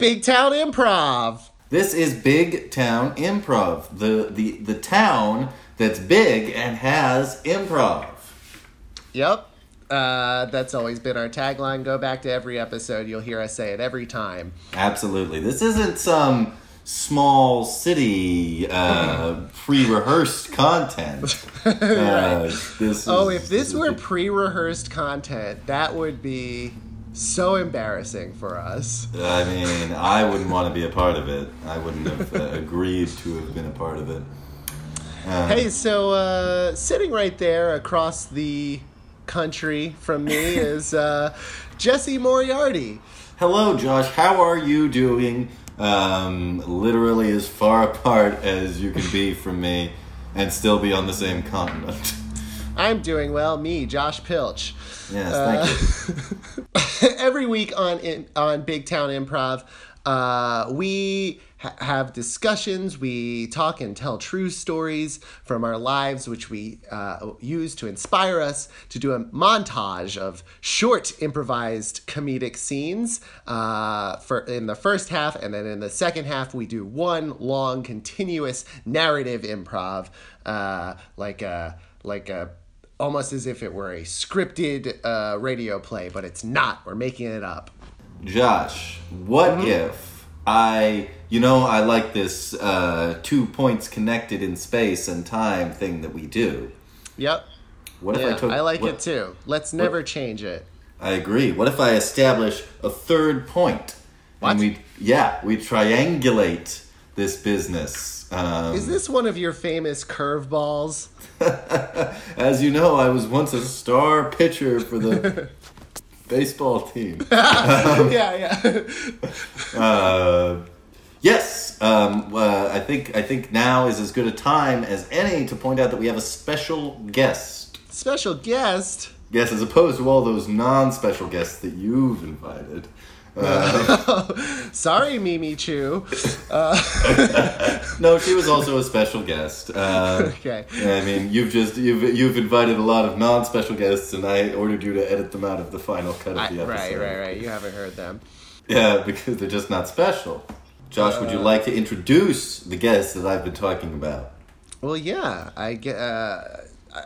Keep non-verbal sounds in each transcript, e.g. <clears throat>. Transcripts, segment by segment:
Big Town Improv. This is Big Town Improv, the the the town that's big and has improv. Yep. Uh, that's always been our tagline. Go back to every episode. You'll hear us say it every time. Absolutely. This isn't some small city uh, <laughs> pre-rehearsed content. <laughs> Uh, this Oh, is- if this were pre rehearsed content, that would be so embarrassing for us. I mean, I wouldn't want to be a part of it. I wouldn't have uh, agreed to have been a part of it. Uh, Hey, so uh, sitting right there across the country from me <laughs> is uh, Jesse Moriarty. Hello, Josh. How are you doing? Um, literally as far <laughs> apart as you can be from me and still be on the same continent. <laughs> I'm doing well. Me, Josh Pilch. yes, Uh, thank you. <laughs> Every week on in, on Big Town Improv, uh, we ha- have discussions. We talk and tell true stories from our lives, which we uh, use to inspire us to do a montage of short improvised comedic scenes uh, for in the first half, and then in the second half we do one long continuous narrative improv, uh, like a like a almost as if it were a scripted uh, radio play, but it's not. We're making it up. Josh, what Mm-hmm. if I, you know, I like this uh, two points connected in space and time thing that we do. Yep. What if I took? I like what- it too. Let's never change it. I agree. What if I establish a third point? What? And we, yeah, we triangulate this business. Um, Is this one of your famous curveballs? <laughs> As you know, I was once a star pitcher for the <laughs> baseball team. <laughs> yeah, yeah. Uh, yes, um, uh, I think I think now is as good a time as any to point out that we have a special guest. Special guest. Yes, as opposed to all those non-special guests that you've invited. Uh, <laughs> Sorry, Mimi Chu. Uh, <laughs> no, she was also a special guest. Uh, Okay. I mean, you've just you've you've invited a lot of non-special guests, and I ordered you to edit them out of the final cut of the episode. right, right, right. You haven't heard them. Yeah, because they're just not special. Josh, would you uh, like to introduce the guests that I've been talking about? Well, yeah, I get.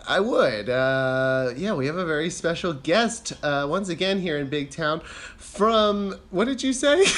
I- would. Uh, yeah, we have a very special guest uh, once again here in Big Town from. What did you say? <laughs>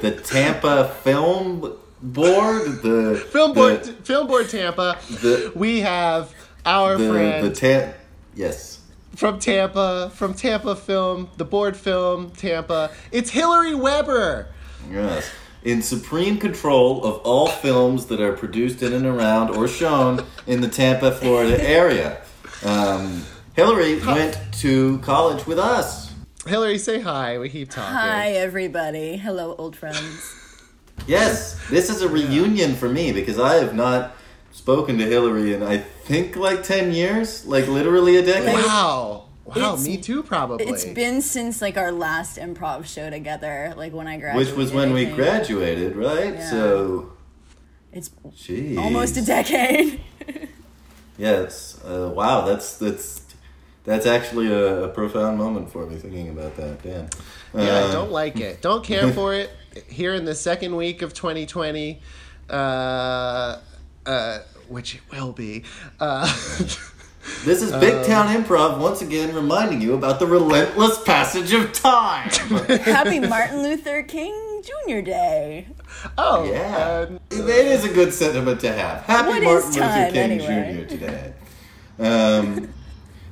The Tampa Film Board, the Film board, the, film board Tampa. the We have our the, friend the ta- yes. from Tampa, from Tampa Film, the board film Tampa. It's Hilary Webber. Yes. In supreme control of all films that are produced in and around or shown in the Tampa, Florida area. Um, Hilary went to college with us. Hilary, say hi. We keep talking. Hi, everybody. Hello, old friends. Yes, this is a reunion for me because I have not spoken to Hilary in I think like 10 years, like literally a decade. Wow. Wow, It's- me too, probably. It's been since like our last improv show together, like when I graduated. Which was when we graduated, right? Yeah. So, It's geez. almost a decade. <laughs> Yes. Uh, wow, that's that's that's actually a, a profound moment for me thinking about that. Damn. yeah, Uh, don't like it. Don't care <laughs> for it. Here in the second week of 2020, uh, uh, which it will be. <laughs> Uh, This is Big Town Improv once again reminding you about the relentless passage of time. <laughs> Happy Martin Luther King Jr. Day. oh, yeah. uh, it is a good sentiment to have. Happy What is Martin Luther time, King anyway? Jr. today. Um,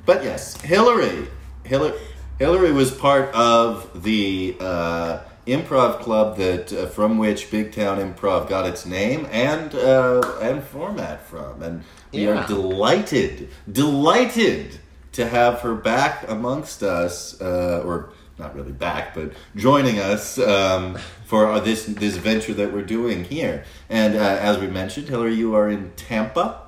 but yes, Hilary. Hilary. Hilary was part of the uh, improv club that uh, from which Big Town Improv got its name and uh, and format from, and we Yeah. are delighted, delighted to have her back amongst us, uh, or not really back, but joining us um, for our, this this venture that we're doing here. And uh, as we mentioned, Hilary, you are in Tampa.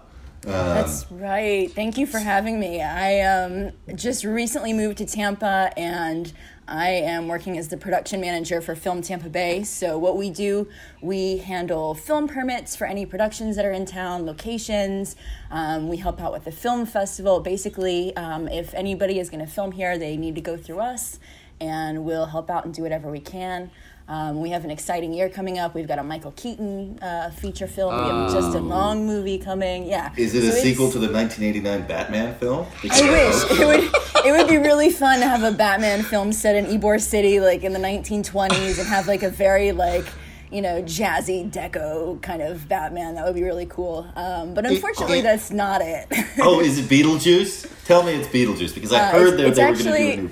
Um, That's right. Thank you for having me. I um, just recently moved to Tampa and I am working as the production manager for Film Tampa Bay. So, what we do, we handle film permits for any productions that are in town, locations. Um, we help out with the film festival. Basically, um, if anybody is going to film here, they need to go through us. and we'll help out and do whatever we can. Um, we have an exciting year coming up. We've got a Michael Keaton uh, feature film. We have just a long movie coming. Yeah. Is it So a sequel to the 1989 Batman film? I wish it would. It would be really fun to have a Batman film set in Ybor City, like in the 1920s, and have like a very like you know jazzy deco kind of Batman. That would be really cool. Um, but unfortunately, it- that's not it. oh, is it Beetlejuice? <laughs> Tell me it's Beetlejuice because I Uh, heard that they were going to do a new.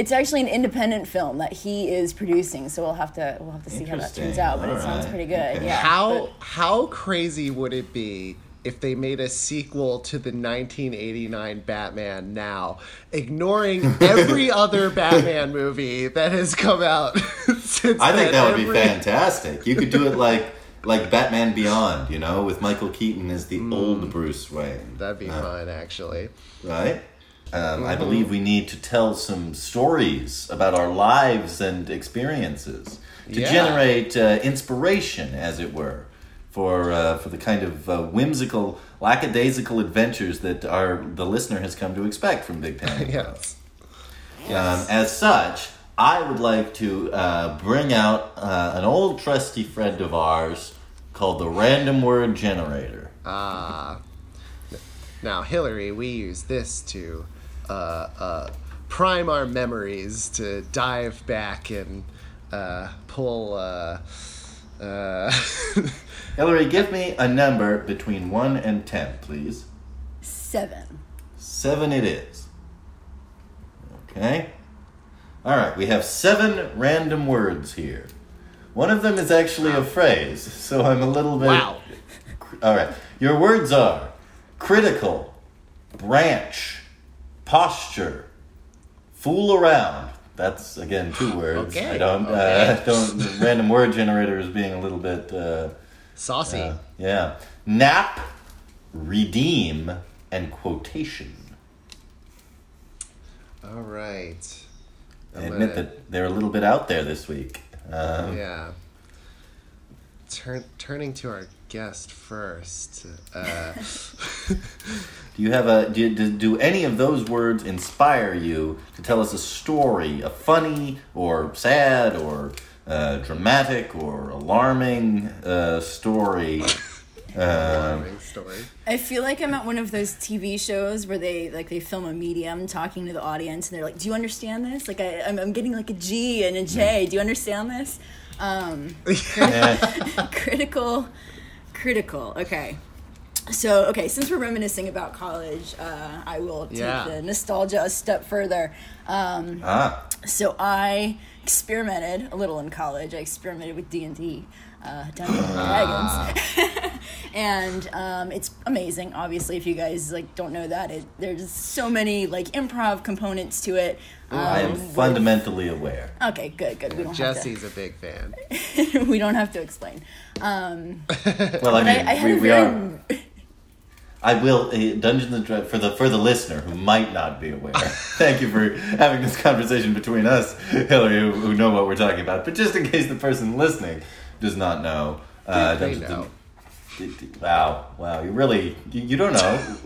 It's actually an independent film that he is producing. So we'll have to we'll have to see how that turns out. But it sounds Alright. pretty good. Okay. Yeah. How but- how crazy would it be if they made a sequel to the 1989 Batman now, ignoring every <laughs> other Batman movie that has come out <laughs> since I think then? that would be <laughs> fantastic. You could do it like like Batman Beyond, you know, with Michael Keaton as the old Bruce Wayne. That'd be Uh, fun, actually. right? Um, I believe we need to tell some stories about our lives and experiences to Yeah. generate uh, inspiration, as it were, for uh, for the kind of uh, whimsical, lackadaisical adventures that our the listener has come to expect from Big Town. <laughs> Yes. Um, as such, I would like to uh, bring out uh, an old trusty friend of ours called the Random Word Generator. Ah. now, Hilary, we use this to uh, uh, prime our memories to dive back and uh, pull. Uh, uh, <laughs> Hilary, give me a number between 1 and 10, please. Seven. Seven it is. Okay. All right, we have seven random words here. One of them is actually a phrase, so I'm a little bit. wow. All right. Your words are critical, branch, posture, fool around. That's again two <sighs> words. Okay, I don't. Uh, <laughs> don't. Random word generator is being a little bit. Uh, Saucy. uh, yeah. Nap, redeem, and quotation. All right. I admit that they're a little bit out there this week. Um, Yeah. Turn, turning to our guest first. Uh, Do <laughs> you have a do, do, do any of those words inspire you to tell us a story, a funny or sad or uh, dramatic or alarming uh, story? Um, <laughs> alarming story. I feel like I'm at one of those TV shows where they like they film a medium talking to the audience and they're like, "Do you understand this? Like I, I'm, I'm getting like a G and a J. Do you understand this?" Um, <laughs> critical, critical. Okay. So okay, since we're reminiscing about college, uh, I will take Yeah. the nostalgia a step further. Um, ah, so I experimented a little in college. I experimented with D and D, uh, Dungeons and Dragons, <laughs> and um, it's amazing. Obviously, if you guys like don't know that, it, there's so many like improv components to it. Um, I am fundamentally aware. Okay, good, good. We don't Jesse's a big fan. have <laughs> to. we don't have to explain. Um, <laughs> Well, I but mean, I, I had we, a we very. are. I will uh, Dungeons and Dragons for the for the listener who might not be aware. <laughs> Thank you for having this conversation between us, Hilary, who, who know what we're talking about. But just in case the person listening does not know, uh, They Dungeons know. and- Wow, wow, you really you, you don't know.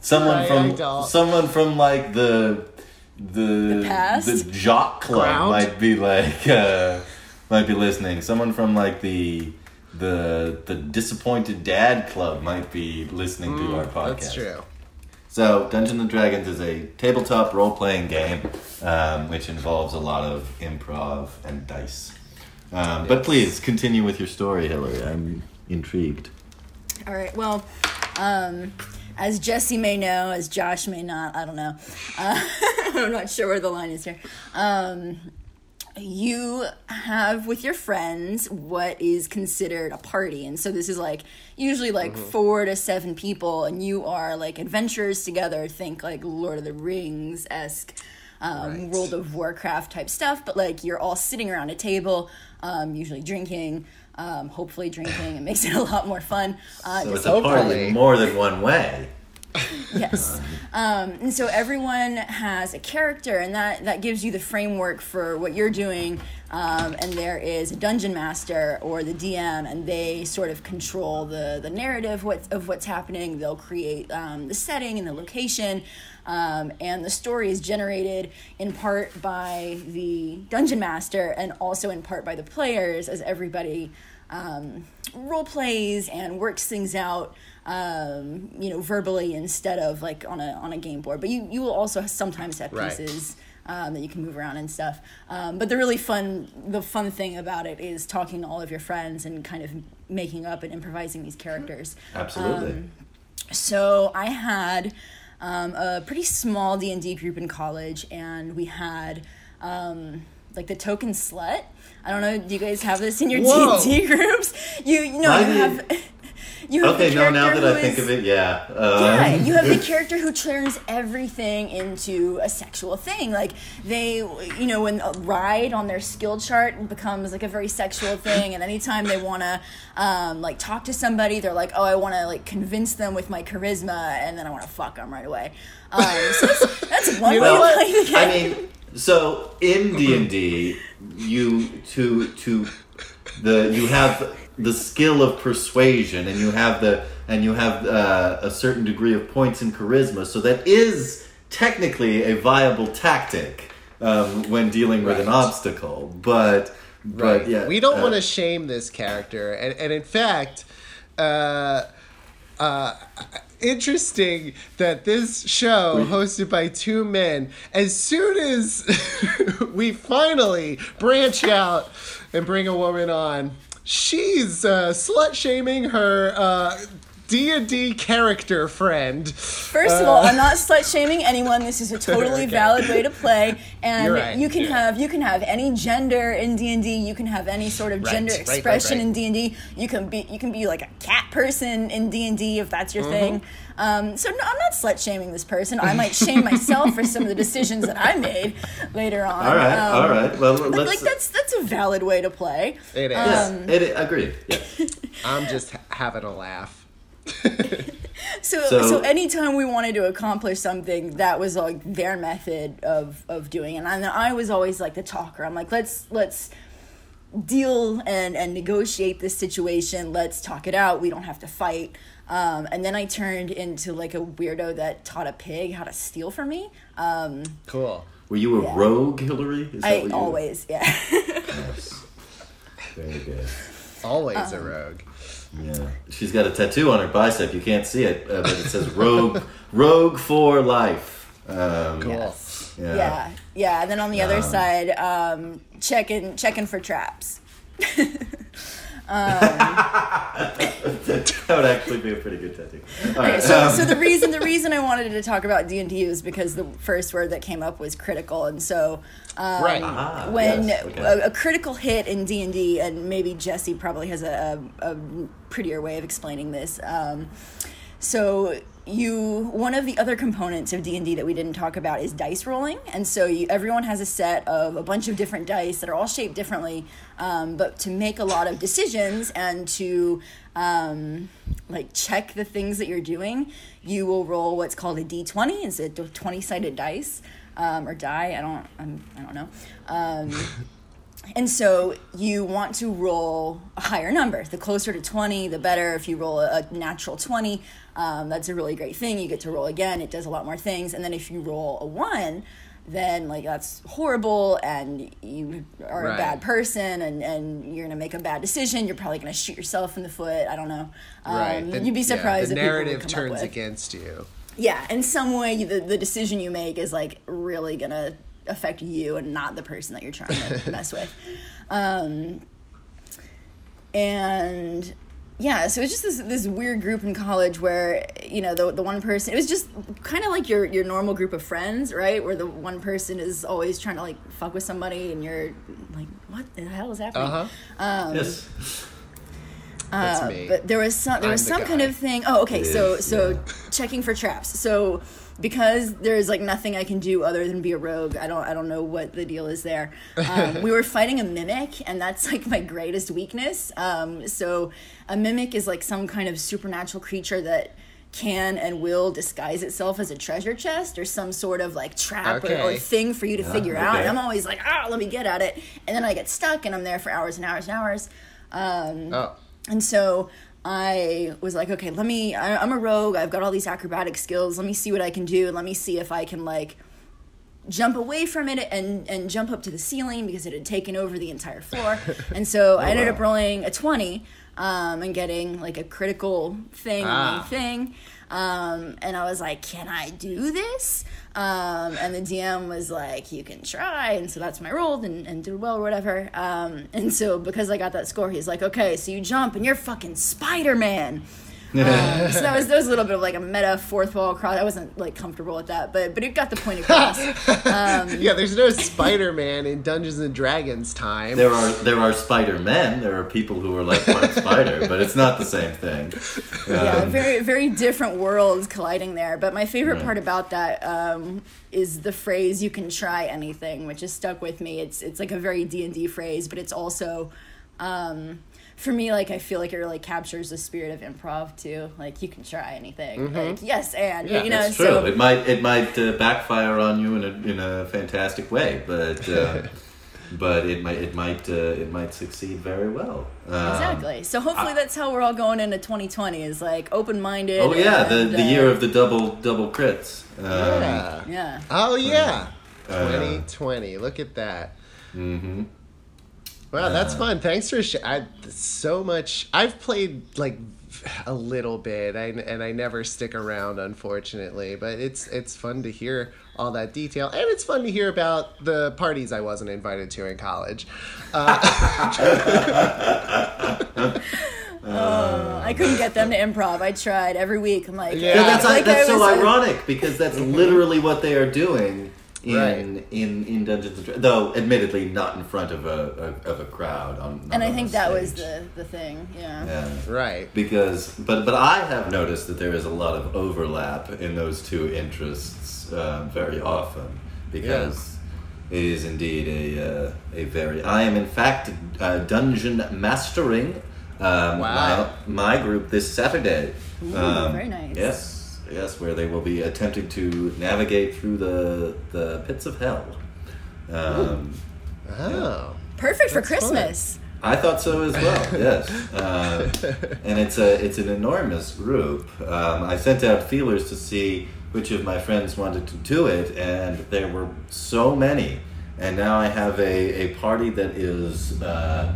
Someone Right, I from don't. someone from like the the The past? the jock club Ground? might be like uh, might be listening. Someone from like the the the disappointed dad club might be listening to our podcast. Mm, That's true. So, Dungeons and Dragons is a tabletop role playing game um, which involves a lot of improv and dice. Um, But please continue with your story, Hilary. I'm intrigued. All right. Well, um, as Jesse may know, as Josh may not, I don't know. Uh, <laughs> I'm not sure where the line is here. Um, you have with your friends what is considered a party, and so this is like usually like four to seven people, and you are like adventurers together. Think like Lord of the Rings esque. Um, Right. World of Warcraft type stuff, but like you're all sitting around a table, um, usually drinking, um, hopefully drinking. It makes it a lot more fun. Uh, So it's a party Hopefully. more than one way. yes um, and so everyone has a character and that that gives you the framework for what you're doing um, and there is a dungeon master or the DM, and they sort of control the the narrative what, of what's happening. They'll create um, the setting and the location. Um, and the story is generated in part by the dungeon master and also in part by the players as everybody um, role plays and works things out um, you know verbally instead of like on a on a game board but you you will also sometimes have Right. pieces um, that you can move around and stuff um, but the really fun the fun thing about it is talking to all of your friends and kind of making up and improvising these characters Absolutely. so I had um, a pretty small D and D group in college, and we had um, like the token slut. I don't know. Do you guys have this in your D&D groups? You you know I you have. <laughs> You have okay, the no, now character that I who think of it, yeah. Uh, yeah, you have the <laughs> character who turns everything into a sexual thing. Like they, you know, when a ride on their skill chart becomes like a very sexual thing, and anytime they want to, um, like talk to somebody, they're like, oh, I want to like convince them with my charisma, and then I want to fuck them right away. Um, so that's, that's <laughs> one You way to play the game. I mean, so in D and D, you to to the you have the skill of persuasion, and you have the and you have uh, a certain degree of points in charisma. So that is technically a viable tactic um, when dealing with an obstacle. But but Right. yeah, we don't uh, want to shame this character, and and in fact, uh, uh, interesting that this show hosted by two men. As soon as <laughs> we finally branch out and bring a woman on, she's uh, slut shaming her. Uh, D&D character friend. First of all, I'm not slut shaming anyone. This is a <laughs> totally Uh, Okay. valid way to play, and You're right, you can yeah. have you can have any gender in D and D. You can have any sort of Right, gender right, right, expression right. in D and D. You can be you can be like a cat person in D and D if that's Mm-hmm. your thing. Um, so no, I'm not slut shaming this person. I might shame myself for some of the decisions that I made later on. All right, Um, all right. Well, But let's. like that's that's a valid way to play. It is. yes, um, it, agreed. Yeah. <laughs> I'm just having a laugh. <laughs> So, So- so, anytime we wanted to accomplish something, that was like their method of of doing it. And then I was always like the talker. I'm like, let's let's deal and and negotiate this situation. Let's talk it out. We don't have to fight. Um, and then I turned into like a weirdo that taught a pig how to steal from me. Um, Cool. Were you a Yeah. rogue, Hilary? Is that I what you always, yeah. <laughs> Yes. Very good. Always Um, a rogue. Yeah, she's got a tattoo on her bicep. You can't see it, uh, but it says "Rogue, <laughs> Rogue for Life." Um, Cool. Yes. Yeah. yeah, yeah. And then on the other Um, side, um, checking checking for traps. <laughs> that would actually be a pretty good tattoo. All right. so, um, so the reason the reason I wanted to talk about D and D was because the first word that came up was critical, and so um, Right. Ah, when yes, okay. a, a critical hit in D and D, and maybe Jesse probably has a, a, a prettier way of explaining this. Um, so you one of the other components of D&D that we didn't talk about is dice rolling and so you, everyone has a set of a bunch of different dice that are all shaped differently um, but to make a lot of decisions and to um, like check the things that you're doing you will roll what's called a d20 it's a 20 sided dice um, or die i don't I'm, i don't know um, <laughs> and so you want to roll a higher number. The closer to 20, the better. If you roll a, a natural 20, um, that's a really great thing. You get to roll again, it does a lot more things. And then if you roll a 1, then like that's horrible and you are a bad person and, and you're going to make a bad decision. You're probably going to shoot yourself in the foot. I don't know. Um, right. The- you'd be yeah, surprised the if people would narrative turns against you. Yeah, in some way, the, the decision you make is like really gonna affect you and not the person that you're trying to <laughs> mess with. Um, and yeah, so it's just this this weird group in college where you know the the one person it was just kind of like your your normal group of friends, right? Where the one person is always trying to like fuck with somebody, and you're like, what the hell is happening? Uh huh. Um, yes. That's uh, me. But there was some there I'm was the some kind of thing. Oh, okay. So so yeah. checking for traps. So because there's like nothing I can do other than be a rogue. I don't I don't know what the deal is there. Um, we were fighting a mimic, and that's like my greatest weakness. Um, so a mimic is like some kind of supernatural creature that can and will disguise itself as a treasure chest or some sort of like trap or, or thing for you to figure out. And I'm always like, ah, let me get at it. And then I get stuck and I'm there for hours and hours and hours. Um, Oh. and so I was like, okay, let me. I, I'm a rogue. I've got all these acrobatic skills. Let me see what I can do. Let me see if I can like jump away from it and and jump up to the ceiling because it had taken over the entire floor. <laughs> and so I ended wow. up rolling a twenty um, and getting like a critical thing Ah. thing. Um, and I was like, can I do this? Um, and the DM was like, you can try. And so that's my I rolled and, and did well or whatever. Um, and so because I got that score, he's like, okay, so you jump and you're fucking Spider Man. Um, <laughs> so that was that was a little bit of like a meta fourth wall cross. I wasn't like comfortable with that, but but it got the point <laughs> across. <laughs> Yeah, there's no Spider-Man in Dungeons and Dragons time. There are there are Spider Men. There are people who are like part Spider, but it's not the same thing. yeah, Um, very very different worlds colliding there. But my favorite part about that um, is the phrase "you can try anything," which has stuck with me. It's it's like a very D and D phrase, but it's also. Um, for me, like I feel like it really captures the spirit of improv too. Like you can try anything. Like yes, and Yeah, you know, It's true. so it might it might uh, backfire on you in a in a fantastic way, but uh, <laughs> but it might it might uh, it might succeed very well. Um, exactly. So hopefully that's how we're all going into 2020 is like open minded. Oh yeah, the and, the uh, year of the double double crits. Um, yeah. yeah. Oh yeah. Uh, 2020. Look at that. mhm. Wow, that's Uh, fun. Thanks for sh- I, so much. I've played like a little bit, I, and I never stick around, unfortunately. But it's it's fun to hear all that detail, and it's fun to hear about the parties I wasn't invited to in college. <laughs> I couldn't get them to improv. I tried every week. I'm like, Yeah. Yeah, that's like that's so was, uh, ironic because that's literally what they are doing in Right. in in Dungeons and Dra- though admittedly not in front of a, a of a crowd on And not I think a that was the the thing. Yeah. yeah. Right. because but but I have noticed that there is a lot of overlap in those two interests uh, very often because it is indeed a uh, a very I am in fact uh, dungeon mastering um, Wow. my, my group this Saturday. Um, very nice. Yes, yes, where they will be attempting to navigate through the the pits of hell. Um, Oh. Perfect for That's fun. Christmas. I thought so as well. <laughs> Yes, uh, and it's a it's an enormous group. Um, I sent out feelers to see which of my friends wanted to do it, and there were so many. And now I have a, a party that is. Uh,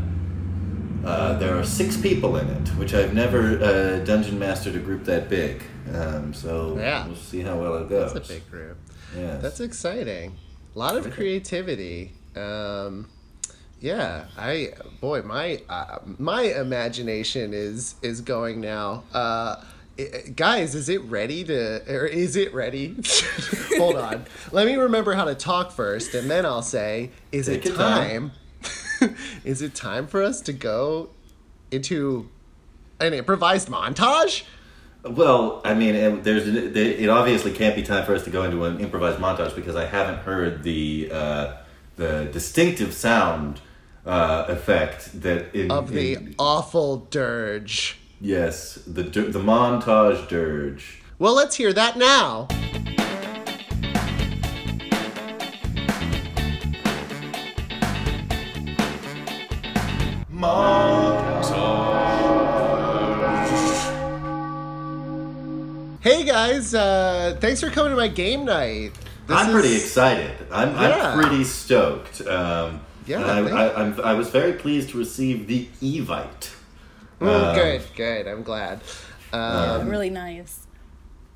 uh, there are six people in it, which I've never uh, dungeon mastered a group that big. Um, so Yeah. we'll see how well it goes. That's a big group. Yes. That's exciting. A lot of creativity. Um, yeah, I boy, my uh, my imagination is is going now. Uh, i- guys, is it ready to or is it ready? <laughs> Hold on. Let me remember how to talk first, and then I'll say, is Take it time. time? <laughs> is it time for us to go into an improvised montage? Well, I mean, it, there's there, it obviously can't be time for us to go into an improvised montage because I haven't heard the uh, the distinctive sound uh, effect that in, Of the in- awful dirge. yes the the montage dirge. Well, let's hear that now. Hey guys, uh, thanks for coming to my game night. This I'm pretty excited. I'm, Yeah. I'm pretty stoked. Um, Yeah, and I, I, I'm, I was very pleased to receive the Evite. Uh, good, good. I'm glad. Um, Really nice.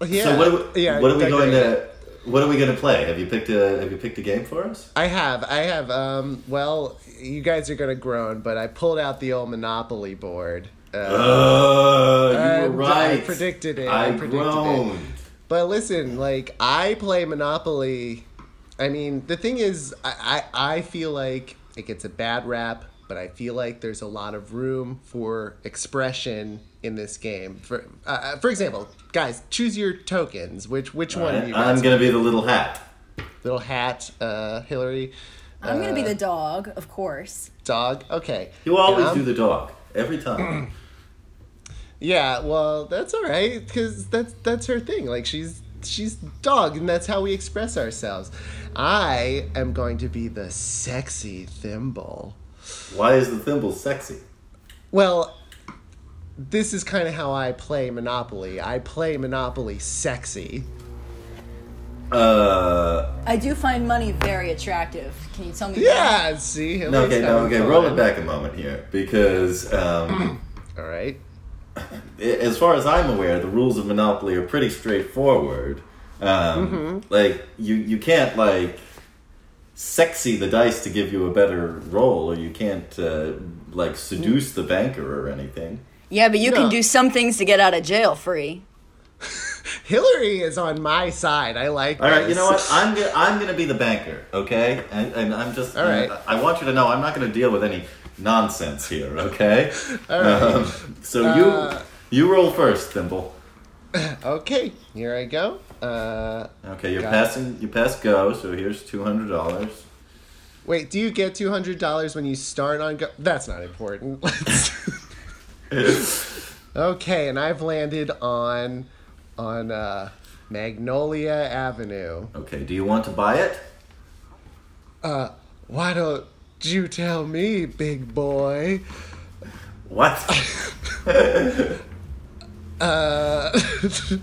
yeah, So what are we, yeah, what are we going to what are we going to play? Have you picked a Have you picked a game for us? I have, I have. Um, well, you guys are gonna groan, but I pulled out the old Monopoly board. Uh, Oh, you and were I predicted it, I, I predicted it. But listen, like I play Monopoly. I mean, the thing is, I, I I feel like it gets a bad rap, but I feel like there's a lot of room for expression in this game. For uh, for example, guys, choose your tokens. Which which one? I, you I'm going to be the little hat. little hat, uh, Hilary, I'm gonna be Uh, the dog, of course. dog. Okay, You always And do the dog every time. <clears throat> Yeah, well, that's all right because that's that's her thing. Like she's she's dog, and that's how we express ourselves. I am going to be the sexy thimble. Why is the thimble sexy? Well, this is kind of how I play Monopoly. I play Monopoly sexy. Uh, I do find money very attractive. Can you tell me? Yeah, see. no, okay, no, okay. Roll it back a moment here because, um, <clears throat> All right. As far as I'm aware, the rules of Monopoly are pretty straightforward. Um, Like you, you can't like sexy the dice to give you a better roll, or you can't uh, like seduce the banker or anything. Yeah, but you No. can do some things to get out of jail free. <laughs> Hilary is on my side. I like. All right, you know what? I'm <laughs> gonna, I'm gonna be the banker, okay? And, and I'm just. All right. I, I want you to know I'm not gonna deal with any nonsense here, okay? <laughs> All right. Um, so Uh, you you roll first, Thimble. <clears throat> Okay, here I go. Uh, Okay, you're Got it. passing. You pass go. So here's two hundred dollars. wait, do you get two hundred dollars when you start on go? That's not important. <laughs> <laughs> Okay, and I've landed on on uh, Magnolia Avenue. Okay. Do you want to buy it? Uh, why don't you tell me, big boy? What? <laughs> Uh,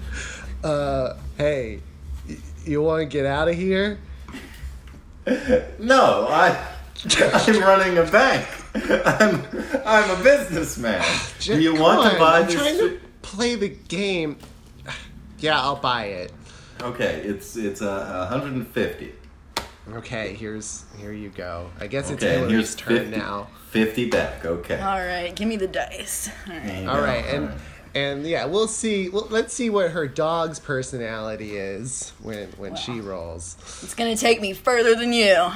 <laughs> uh, hey, y- you want to get out of here? no, I. <laughs> I'm running a bank. I'm I'm a businessman. <sighs> Do you want to on, buy I'm this? trying to play the game. <sighs> Yeah, I'll buy it. Okay, it's it's uh, 150. Okay, here's here you go. I guess it's Okay, Hilary's turn 50, now. 50 back. Okay. All right, give me the dice. All right. There you All go, right, and and yeah, we'll see. Well, let's see what her dog's personality is when when she rolls. It's gonna take me further than you.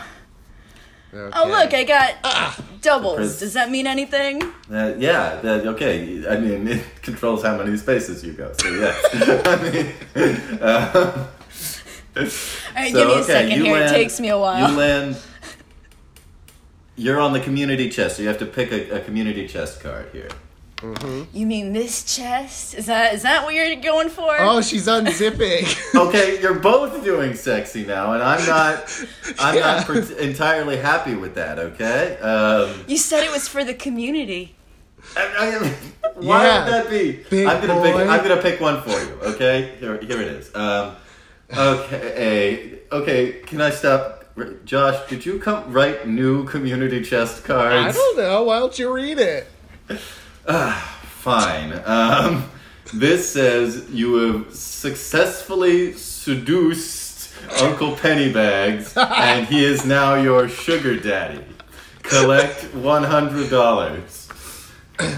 Okay. Oh look, I got doubles. Chris. Does that mean anything? Uh, yeah, that, okay. I mean, it controls how many spaces you go. So yeah. <laughs> I mean, uh, <laughs> <laughs> All right, give me a second here. it takes me a while. You land. <laughs> You're on the community chest, so you have to pick a, a community chest card here. You mean this chest? Is that is that what you're going for? Oh, she's unzipping. <laughs> Okay, you're both doing sexy now, and I'm not. I'm Yeah. not per- entirely happy with that. Okay. Um, You said it was for the community. I, I, why Yeah, would that be? big I'm gonna pick. I'm gonna pick one for you. Okay, here, here it is. Um, okay, okay. Can I stop, Josh? Did you come write new community chest cards? I don't know. Why don't you read it? Fine. Um, this says you have successfully seduced Uncle Pennybags, <laughs> and he is now your sugar daddy. Collect one hundred dollars.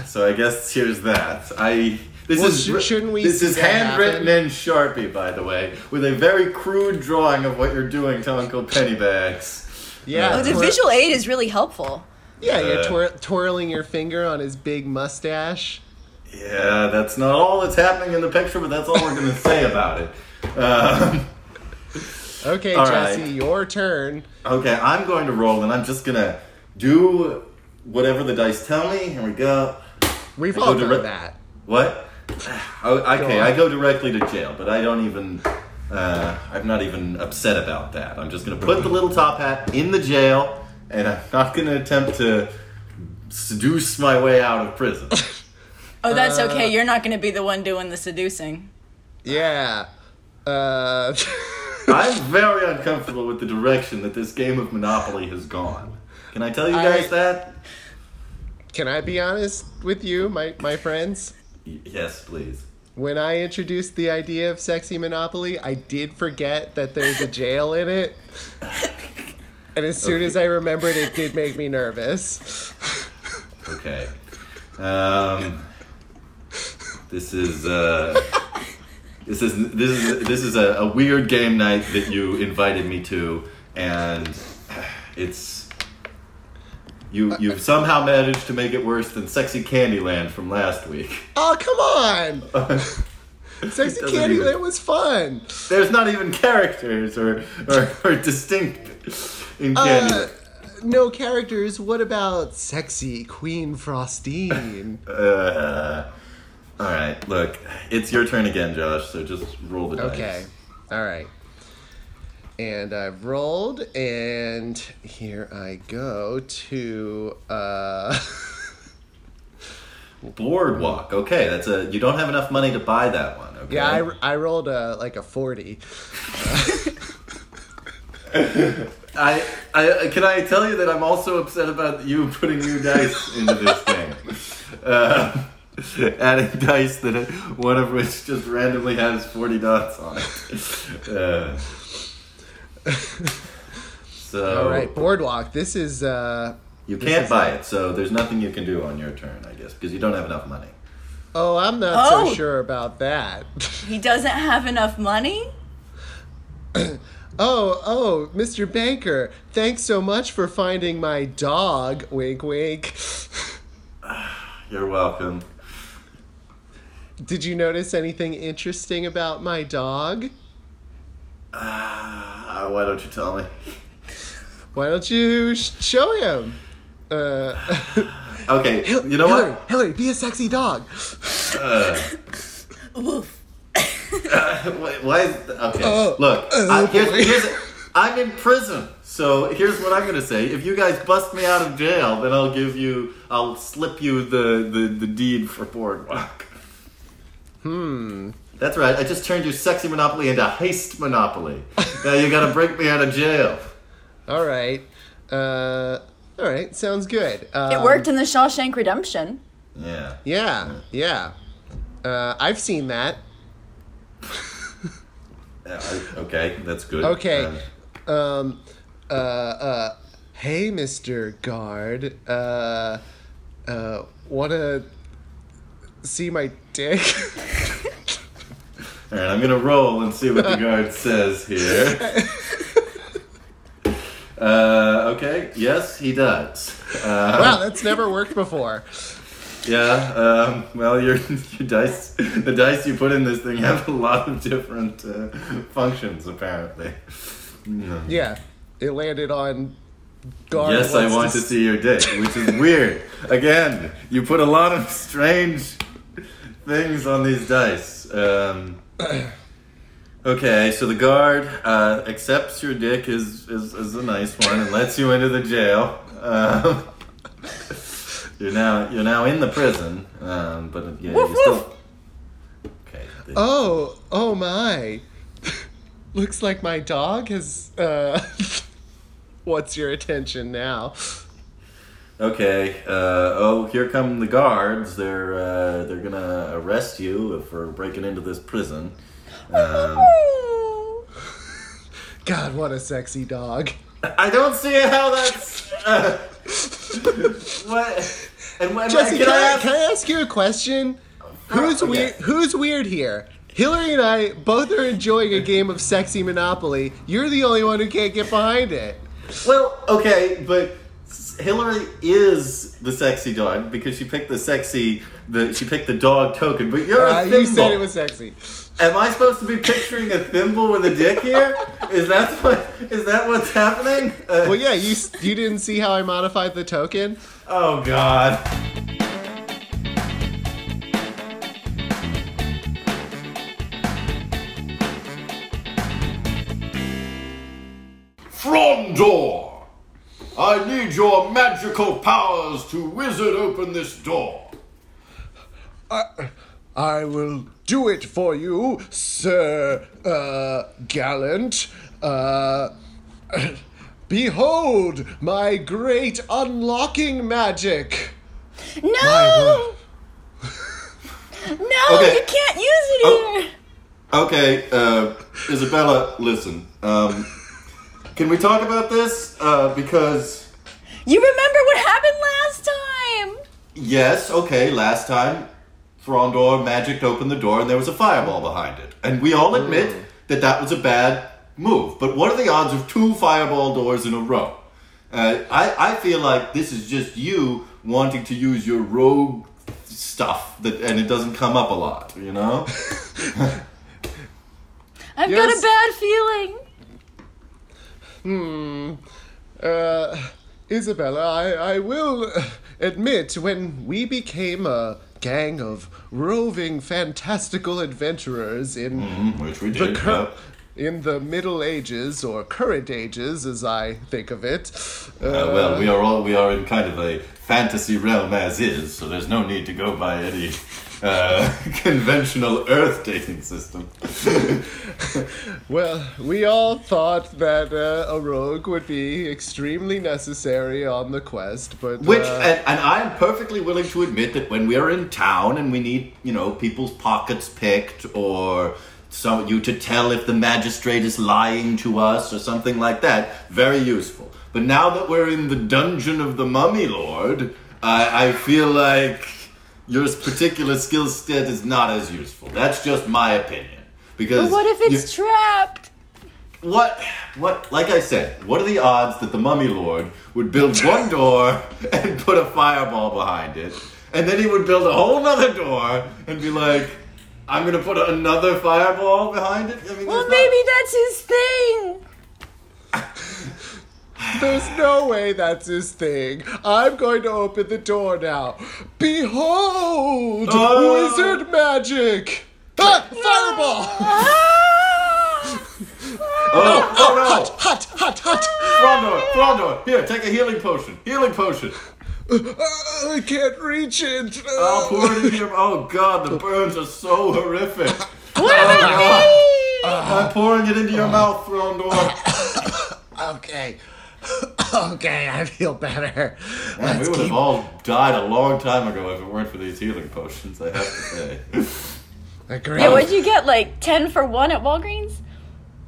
So I guess here's that. I this Well, is sh- shouldn't we this see is handwritten happen? in Sharpie, by the way, with a very crude drawing of what you're doing to Uncle Pennybags. Yeah, Oh, the twir- visual aid is really helpful. Yeah, you're Uh, twir- twirling your finger on his big mustache. Yeah, that's not all that's happening in the picture, but that's all we're going to say about it. Um, <laughs> Okay, All Jesse, right. your turn. okay, I'm going to roll, and I'm just going to do whatever the dice tell me. Here we go. We've I all done direct- that. What? <sighs> Oh, okay, Go I go directly to jail, but I don't even. Uh, I'm not even upset about that. I'm just going to put the little top hat in the jail, and I'm not going to attempt to seduce my way out of prison. <laughs> Oh, that's Uh, okay. You're not going to be the one doing the seducing. Yeah. Uh, <laughs> I'm very uncomfortable with the direction that this game of Monopoly has gone. Can I tell you guys I- that? can I be honest with you, my, my friends? Yes, please. When I introduced the idea of sexy monopoly, I did forget that there's a jail in it. And as soon as I remembered, it did make me nervous. Okay. Um, this is uh, this is this is this is a, a weird game night that you invited me to, and it's you you've somehow managed to make it worse than Sexy Candyland from last week. Oh, come on! <laughs> Sexy Candyland even- was fun. There's not even characters or or, or distinct in Uh, Candyland. no characters. What about sexy Queen Frostine? <laughs> Uh, All right, look, it's your turn again, Josh. So just roll the dice. Okay. All right. And I've rolled, and here I go to. uh <laughs> Boardwalk. Okay, that's a. You don't have enough money to buy that one. Okay. Yeah, I, I rolled a like a forty. <laughs> I, I can I tell you that I'm also upset about you putting new dice into this thing. <laughs> Uh, adding dice that one of which just randomly has 40 dots on it. Uh, <laughs> so All right, boardwalk. This is. uh you can't buy it, so there's nothing you can do on your turn, I guess, because you don't have enough money. Oh, I'm not Oh. so sure about that. <laughs> He doesn't have enough money? <clears throat> Oh, oh, Mr. Banker, thanks so much for finding my dog. Wink, wink. <sighs> You're welcome. Did you notice anything interesting about my dog? Uh, why don't you tell me? Why don't you show him? Uh, <laughs> Okay, Hil- you know Hilary, what? Hilary, be a sexy dog. <laughs> Oof. <laughs> Why, why is okay? Oh, Look, oh, I, here's, here's, I'm in prison, so here's what I'm gonna say. If you guys bust me out of jail, then I'll give you, I'll slip you the the, the deed for boardwalk. Hmm. That's right. I just turned your sexy monopoly into heist monopoly. now you gotta break me out of jail. All right. Uh, all right. Sounds good. Um, It worked in the Shawshank Redemption. Yeah. Yeah. Yeah. Uh, I've seen that. <laughs> Yeah, I- okay, that's good. Okay. Uh, Um, uh, uh, hey, Mr. Guard. Uh, uh, wanna see my dick? <laughs> <laughs> all right, I'm gonna roll and see what the guard <laughs> says here. Uh, okay. Yes, he does. Uh, wow, that's never worked before. Yeah, um, well, your, your dice, the dice you put in this thing have a lot of different uh, functions, apparently. Mm. Yeah, it landed on guard. Yes, I want to see your dick, which is weird. Again, you put a lot of strange things on these dice. Um, <coughs> okay, so the guard uh, accepts your dick is, as, as a nice one and lets you into the jail. Um, <laughs> you're now you're now in the prison, um, but yeah, Woof, you still. woof. Okay. the- Oh, oh my. <laughs> Looks like my dog has. Uh, <laughs> what's your attention now? Okay. Uh, oh, here come the guards. They're uh, they're gonna arrest you for breaking into this prison. Um, <laughs> God, what a sexy dog. I don't see how that's. Uh, <laughs> what? And when Jesse, can, can, I ask? can I ask you a question? Who's okay. weird? Who's weird here? Hilary and I both are enjoying a game of sexy Monopoly. You're the only one who can't get behind it. Well, okay, but Hilary is the sexy dog because she picked the sexy. The she picked the dog token, but you're Uh, a thimble. you said it was sexy. Am I supposed to be picturing a thimble with a dick here? Is that what? Is that what's happening? Uh, Well, yeah, you you didn't see how I modified the token. Oh God. Frondor! I need your magical powers to wizard open this door. I I will do it for you, Sir uh, Gallant. Uh, behold my great unlocking magic. No! no, Okay. you can't use it Oh. here. Okay, uh, Isabella, listen. Um, can we talk about this? Uh, because You remember what happened last time? yes, okay, last time Frondor magicked open the door and there was a fireball behind it, and we all admit that that was a bad move. But what are the odds of two fireball doors in a row? Uh, I I feel like this is just you wanting to use your rogue stuff that, and it doesn't come up a lot, you know. <laughs> I've Yes. got a bad feeling. Uh, Isabella, I, I will admit, when we became a gang of roving, fantastical adventurers in Mm, which we the cur-. In the Middle Ages or current ages, as I think of it. Uh, well, we are all we are in kind of a fantasy realm as is, so there's no need to go by any uh, <laughs> conventional Earth dating system. <laughs> Well, we all thought that uh, a rogue would be extremely necessary on the quest, but Which, uh, and, and I'm perfectly willing to admit that when we are in town and we need, you know, people's pockets picked or some you to tell if the magistrate is lying to us or something like that, very useful. But now that we're in the dungeon of the Mummy Lord, I, I feel like your particular skill set is not as useful. That's just my opinion. Because What if you- it's trapped? what what like I said, what are the odds that the mummy lord would build <laughs> one door and put a fireball behind it, and then he would build a whole nother door and be like, I'm gonna put another fireball behind it? I mean, Well, there's maybe that's his thing. <laughs> There's no way that's his thing. I'm going to open the door now. Behold! Oh. Wizard magic! Ah, fireball! <laughs> not- oh, oh no! Hot, hot, hot, hot! Frondor, Frondor, here, take a healing potion. Healing potion. Uh, I can't reach it. I'll pour it into your. Oh god, the burns are so horrific. What about me? I'm pouring it into your mouth, Frondor. Okay. okay, I feel better. Man, we Let's would have all died a long time ago if it weren't for these healing potions, I have to say. <laughs> agreed. Yeah, what'd you get? Like ten for one at Walgreens?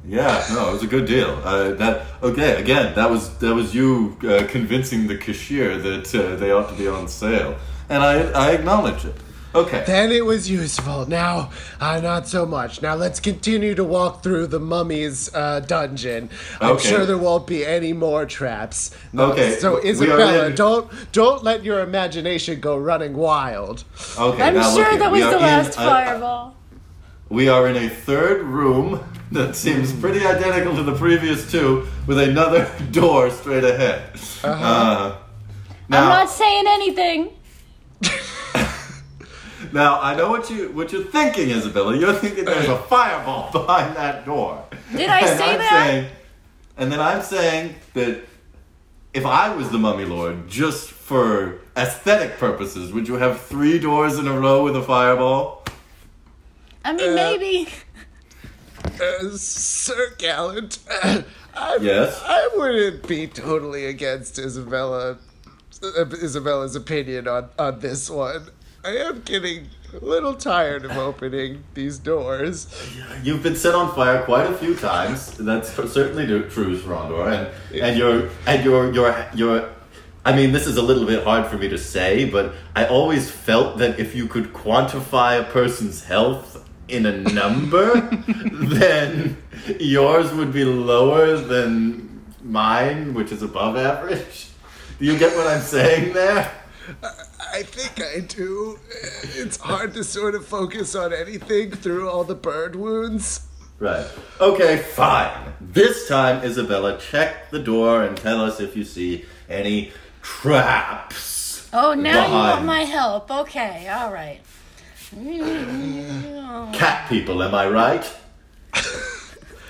Yeah, no, it was a good deal. Uh, that okay? Again, that was that was you uh, convincing the cashier that uh, they ought to be on sale, and I I acknowledge it. Okay, Then it was useful. Now, uh, not so much. Now let's continue to walk through the mummy's uh, dungeon. I'm Okay. sure there won't be any more traps. No, Okay, So Isabella, in- don't don't let your imagination go running wild. okay. I'm now sure look, that was the last a- fireball. We are in a third room that seems pretty identical to the previous two, with another <laughs> door straight ahead. Uh, now, I'm not saying anything. <laughs> now I know what you what you're thinking, Isabella. You're thinking there's a <laughs> fireball behind that door. Did I and say I'm that? Saying, and then I'm saying that if I was the mummy lord, just for aesthetic purposes, would you have three doors in a row with a fireball? I mean, Uh, maybe. Uh, Sir Gallant, uh, I, Yes. I wouldn't be totally against Isabella, uh, Isabella's opinion on, on this one. I am getting a little tired of opening these doors. You've been set on fire quite a few times. That's certainly true, Rondor, and and you're and you're you're you're. I mean, this is a little bit hard for me to say, but I always felt that if you could quantify a person's health in a number, <laughs> then yours would be lower than mine, which is above average. Do you get what I'm saying there? I think I do. It's hard to sort of focus on anything through all the bird wounds. Right. Okay, fine. This time, Isabella, check the door and tell us if you see any traps. Oh, now you want my help. Okay, all right. <laughs> Cat people, am I right?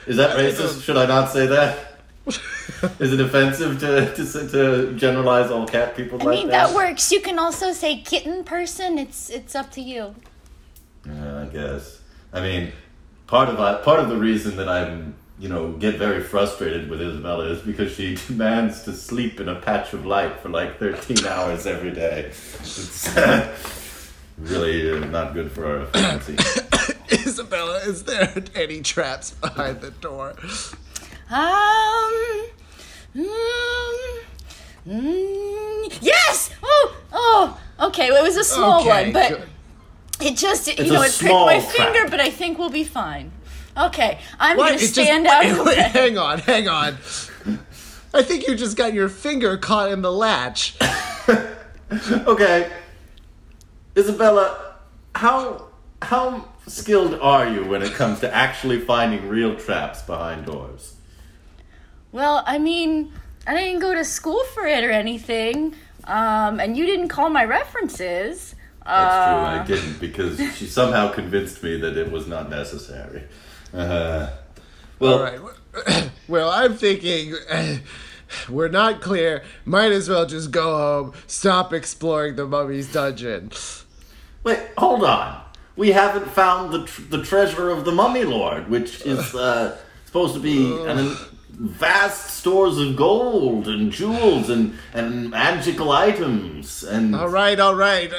Is that racist? Should I not say that? <laughs> Is it offensive to, to, to generalize all cat people I like mean, that? that works. You can also say kitten person. It's it's up to you. Yeah, I guess. I mean, part of I, part of the reason that I'm, you know, get very frustrated with Isabella is because she <laughs> demands to sleep in a patch of light for like 13 hours every day. It's really uh, not good for our efficiency. <coughs> Isabella, is there any traps behind the door? Um. mm, mm, yes. Oh. Oh. Okay. Well, it was a small Okay, one, but good. it just It's you know it pricked my crack. finger, but I think we'll be fine. Okay. I'm What? gonna It stand wait, out. of the wait, hang on, hang on. I think you just got your finger caught in the latch. <laughs> Okay, Isabella, how how skilled are you when it comes to actually finding real traps behind doors? Well, I mean, I didn't go to school for it or anything, um, and you didn't call my references. That's true. I didn't because she somehow convinced me that it was not necessary. Uh, well, All right. <coughs> Well, I'm thinking <coughs> we're not clear. Might as well just go home. Stop exploring the mummy's dungeon. Wait, hold on. We haven't found the tr- the treasure of the Mummy Lord, which is uh, supposed to be an vast stores of gold and jewels and and magical items and. All right, all right.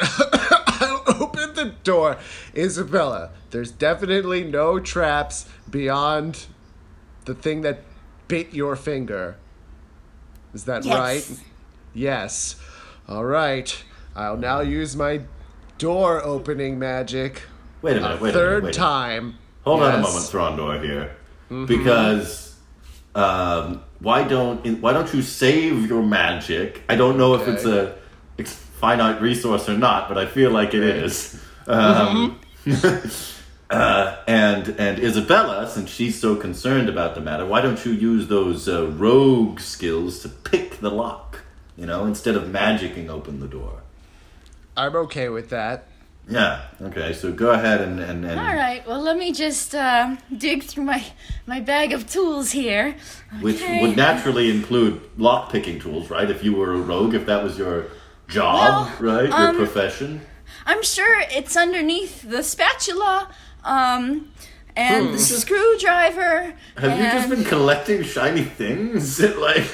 I'll <coughs> open the door. Isabella, there's definitely no traps beyond the thing that bit your finger. Is that Yes. right? Yes. All right. I'll now use my door opening magic Wait a minute. Wait a minute. third wait a minute. time. Hold on a moment, Throndor here, because um, why don't why don't you save your magic? I don't know if it's a ex- finite resource or not, but I feel like it is. Um, <laughs> uh, and and Isabella, since she's so concerned about the matter, why don't you use those uh, rogue skills to pick the lock? You know, instead of magicking open the door. I'm okay with that. Yeah. Okay. So go ahead and and, and All right. Well, let me just uh, dig through my my bag of tools here. which would naturally include lock picking tools, right? If you were a rogue, if that was your job, Well, right? Your um, profession. I'm sure it's underneath the spatula, um, and the screwdriver. Hmm. Have you just been collecting shiny things? <laughs> like,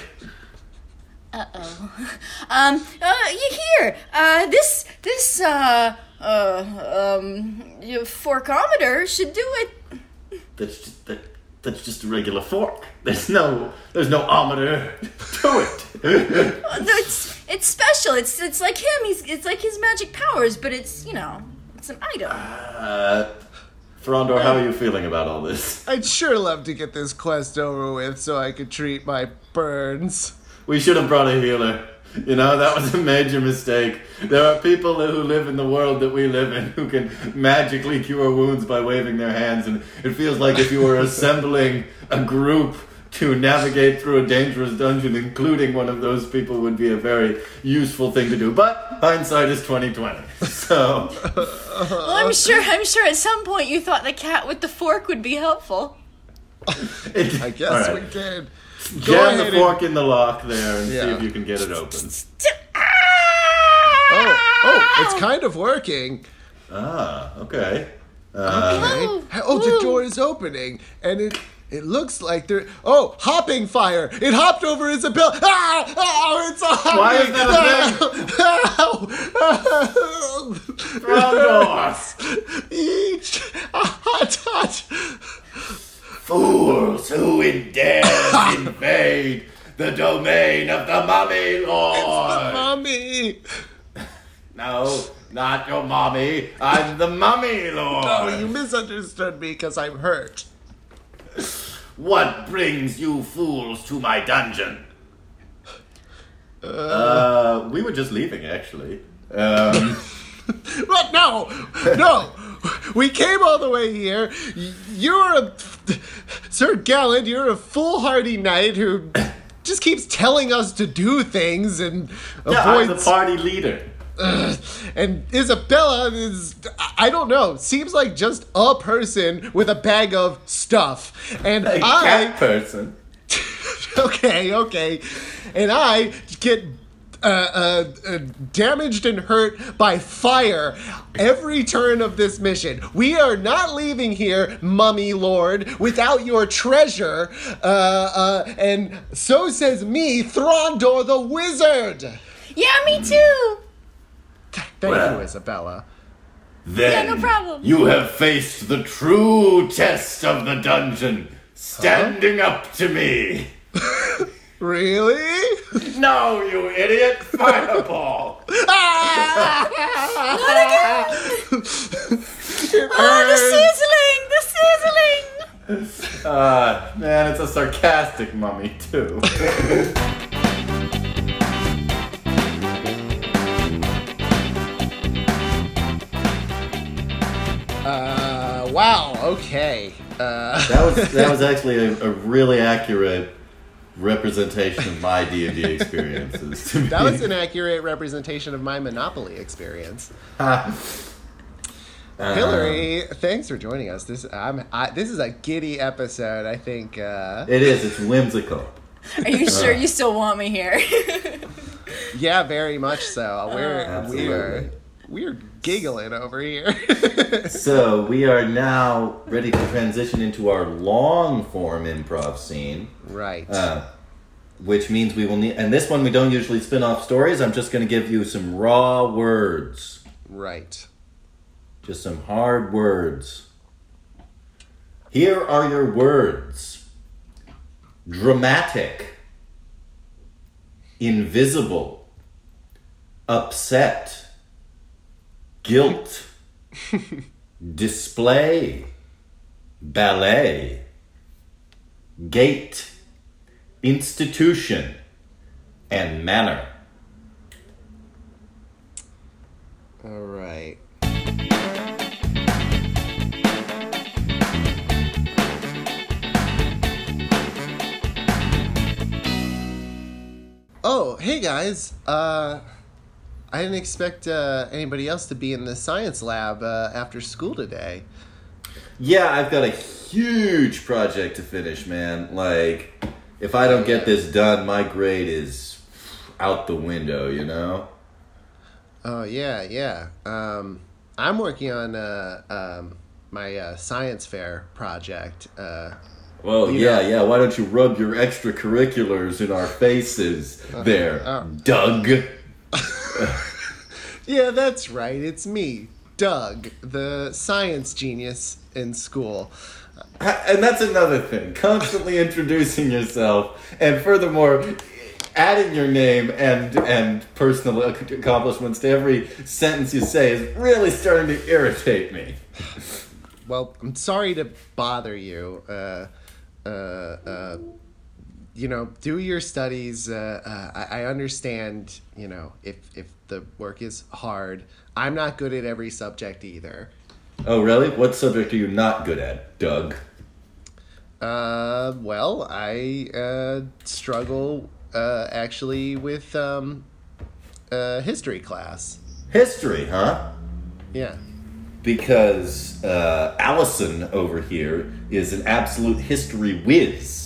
Uh-oh. <laughs> Um, uh, you hear, uh, this, this, uh, uh, um, your forkometer should do it. that's just that, that's just a regular fork. There's no there's no ometer <laughs> to it. Uh, It's, it's special. It's, it's like him. He's, it's like his magic powers, but it's, you know, it's an item. uh, Frondor, how are you feeling about all this? I'd sure love to get this quest over with so I could treat my burns. We should have brought a healer. You know, that was a major mistake. There are people who live in the world that we live in who can magically cure wounds by waving their hands, and it feels like if you were assembling a group to navigate through a dangerous dungeon, including one of those people would be a very useful thing to do. But hindsight is twenty twenty. So Well, I'm sure, I'm sure at some point you thought the cat with the fork would be helpful. I guess all right. we did. Go Jam ahead the and- fork in the lock there and see if you can get it open. Oh, oh, it's kind of working. Ah, okay. Uh, Oh, Okay. Oh, the door is opening, and it it looks like there. Oh, hopping fire! It hopped over Isabel. Ah! Oh, it's on Why me. is that Ow! Frondor! <laughs> Each a hot touch. Fools who in dare <laughs> invade the domain of the mummy lord. Mommy. no, not your mommy. I'm the mummy lord. Oh, you misunderstood me because I'm hurt. What brings you fools to my dungeon? Uh, we were just leaving, actually. Um, <laughs> What? No, no. We came all the way here. You're a Sir Gallant. You're a foolhardy knight who <coughs> just keeps telling us to do things and yeah, I'm the party leader. and Isabella is, I don't know, seems like just a person with a bag of stuff. And A I. person. <laughs> okay, okay. And I get uh, uh, uh, damaged and hurt by fire every turn of this mission. We are not leaving here, Mummy Lord, without your treasure. Uh, uh, and so says me, Throndor the Wizard. Yeah, me too. Thank Well. you, Isabella. Then no problem. you have faced the true test of the dungeon, standing up to me. <laughs> Really? No, you idiot! Fireball! Oh, the sizzling, the sizzling. Uh, man, it's a sarcastic mummy, too. <laughs> Uh, wow, okay. Uh, that was that <laughs> was actually a, a really accurate representation of my D and D experiences. To That me. was an accurate representation of my Monopoly experience. Uh, <laughs> Hilary, thanks for joining us. This I'm I, this is a giddy episode. I think. Uh, It is. It's whimsical. Are you sure you still want me here? <laughs> yeah, very much so. We're Absolutely. we're we're giggling over here. <laughs> So we are now ready to transition into our long form improv scene. right. Uh, which means we will need, and this one we don't usually spin off stories. I'm just going to give you some raw words, right. just some hard words. Here are your words dramatic, invisible, upset, guilt, display, ballet, gate, institution, and manner. All right. Oh, hey guys. Uh, I didn't expect uh, anybody else to be in the science lab uh, after school today. Yeah, I've got a huge project to finish, man. Like, if I don't get this done, my grade is out the window, you know? Oh yeah, yeah. Um, I'm working on uh, um, my uh, science fair project. Uh, Well, You yeah, know- yeah. Why don't you rub your extracurriculars in our faces there, oh. Doug? <laughs> <laughs> yeah, that's right. It's me, Doug, the science genius in school. And that's another thing. Constantly <laughs> introducing yourself, and furthermore, adding your name and and personal accomplishments to every sentence you say is really starting to irritate me. Well, I'm sorry to bother you. Uh, uh, uh, you know, do your studies. Uh, uh, I, I understand. You know, if if the work is hard, I'm not good at every subject either. Oh, really? What subject are you not good at, Doug? Uh, well, I uh, struggle uh, actually with um, uh, history class. History, huh? Yeah. Because uh, Allison over here is an absolute history whiz.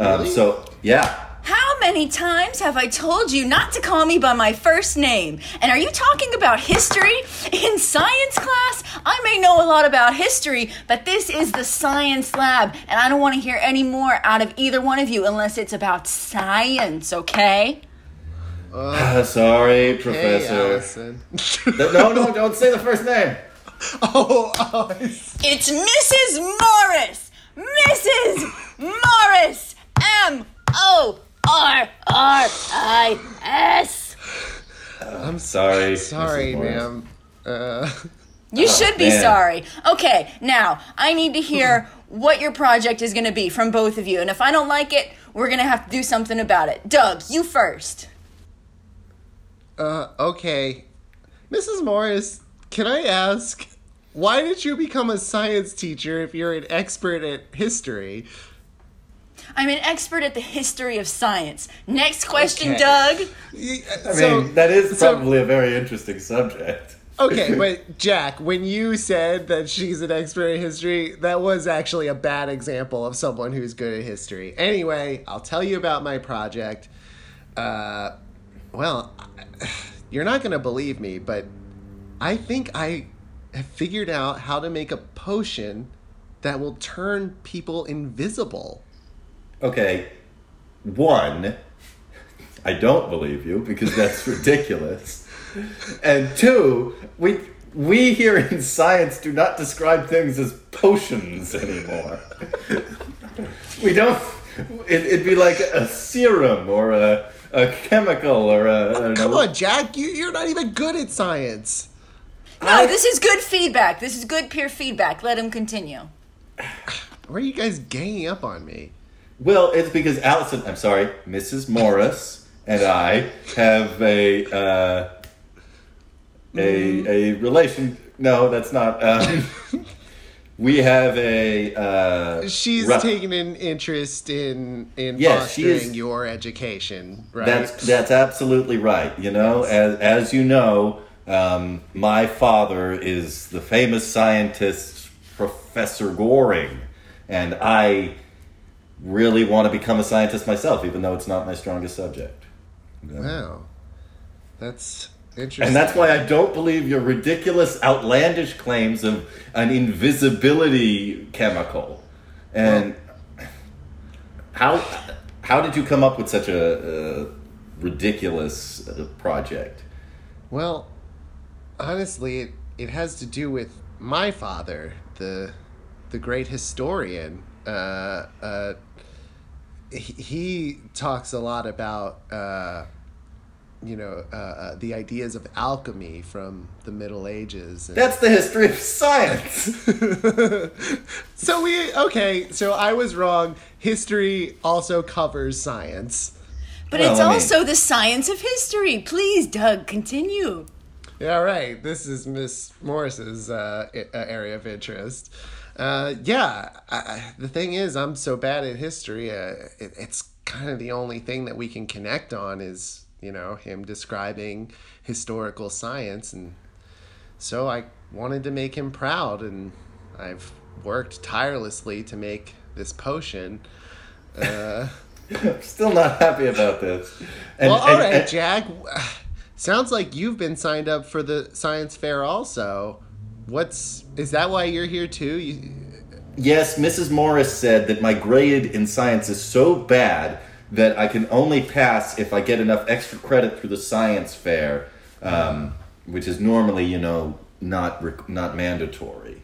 Um, Really? So, yeah. How many times have I told you not to call me by my first name? And are you talking about history? <laughs> In science class, I may know a lot about history, but this is the science lab, and I don't want to hear any more out of either one of you unless it's about science, okay? Uh, <sighs> sorry, Hey, Professor. Allison. <laughs> no, no, don't say the first name. <laughs> oh, oh, it's- It's Mrs. Morris! Mrs. Morris! M O R R I S! I'm sorry. <laughs> sorry, Mrs. Morris. ma'am. Uh, You should be man. sorry. Okay, now I need to hear <laughs> what your project is going to be from both of you. And if I don't like it, we're going to have to do something about it. Doug, you first. uh, okay. Mrs. Morris, can I ask, why did you become a science teacher if you're an expert at history? I'm an expert at the history of science. Next question, Okay. Doug. Y- I so- mean, that is so- probably a very interesting subject. Okay, <laughs> but Jack, when you said that she's an expert in history, that was actually a bad example of someone who's good at history. Anyway, I'll tell you about my project. Uh, well, <sighs> you're not going to believe me, but I think I have figured out how to make a potion that will turn people invisible. Okay, one, I don't believe you because that's ridiculous. And two, we we here in science do not describe things as potions anymore. we don't. It, it'd be like a serum or a a chemical or a. I don't Come know. on, Jack, you, you're not even good at science. No, this is good feedback. This is good peer feedback. Let him continue. Why are you guys ganging up on me? Well, it's because Allison, I'm sorry, Mrs. Morris and I have a uh, a a relation. No, that's not. Um, <laughs> we have a. Uh, She's rep- taking an interest in in Yes, she fostering is- your education, right? That's that's absolutely right. You know, as as you know, um, my father is the famous scientist Professor Goring, and I really want to become a scientist myself, even though it's not my strongest subject. wow. That's interesting. And that's why I don't believe your ridiculous, outlandish claims of an invisibility chemical. And how how did you come up with such a, uh ridiculous uh, project? Well, honestly, it, it has to do with my father, the the great historian. Uh, uh, he, he talks a lot about uh, you know uh, uh, the ideas of alchemy from the Middle Ages. And That's the history of science. <laughs> so we okay. So I was wrong. History also covers science. But Well, it's I mean- also the science of history. Please, Doug, continue. Yeah, right. This is Miss Morris's uh, i- uh, area of interest. Uh, yeah, I, the thing is, I'm so bad at history. Uh, it, it's kind of the only thing that we can connect on is, you know, him describing historical science. And so I wanted to make him proud, and I've worked tirelessly to make this potion. Uh, <laughs> Still not happy about this. And, well, all and- right, and- Jack. <sighs> Sounds like you've been signed up for the science fair also. What's is that why you're here too? You, Yes, Mrs. Morris said that my grade in science is so bad that I can only pass if I get enough extra credit through the science fair, um, which is normally, you know, not rec- not mandatory.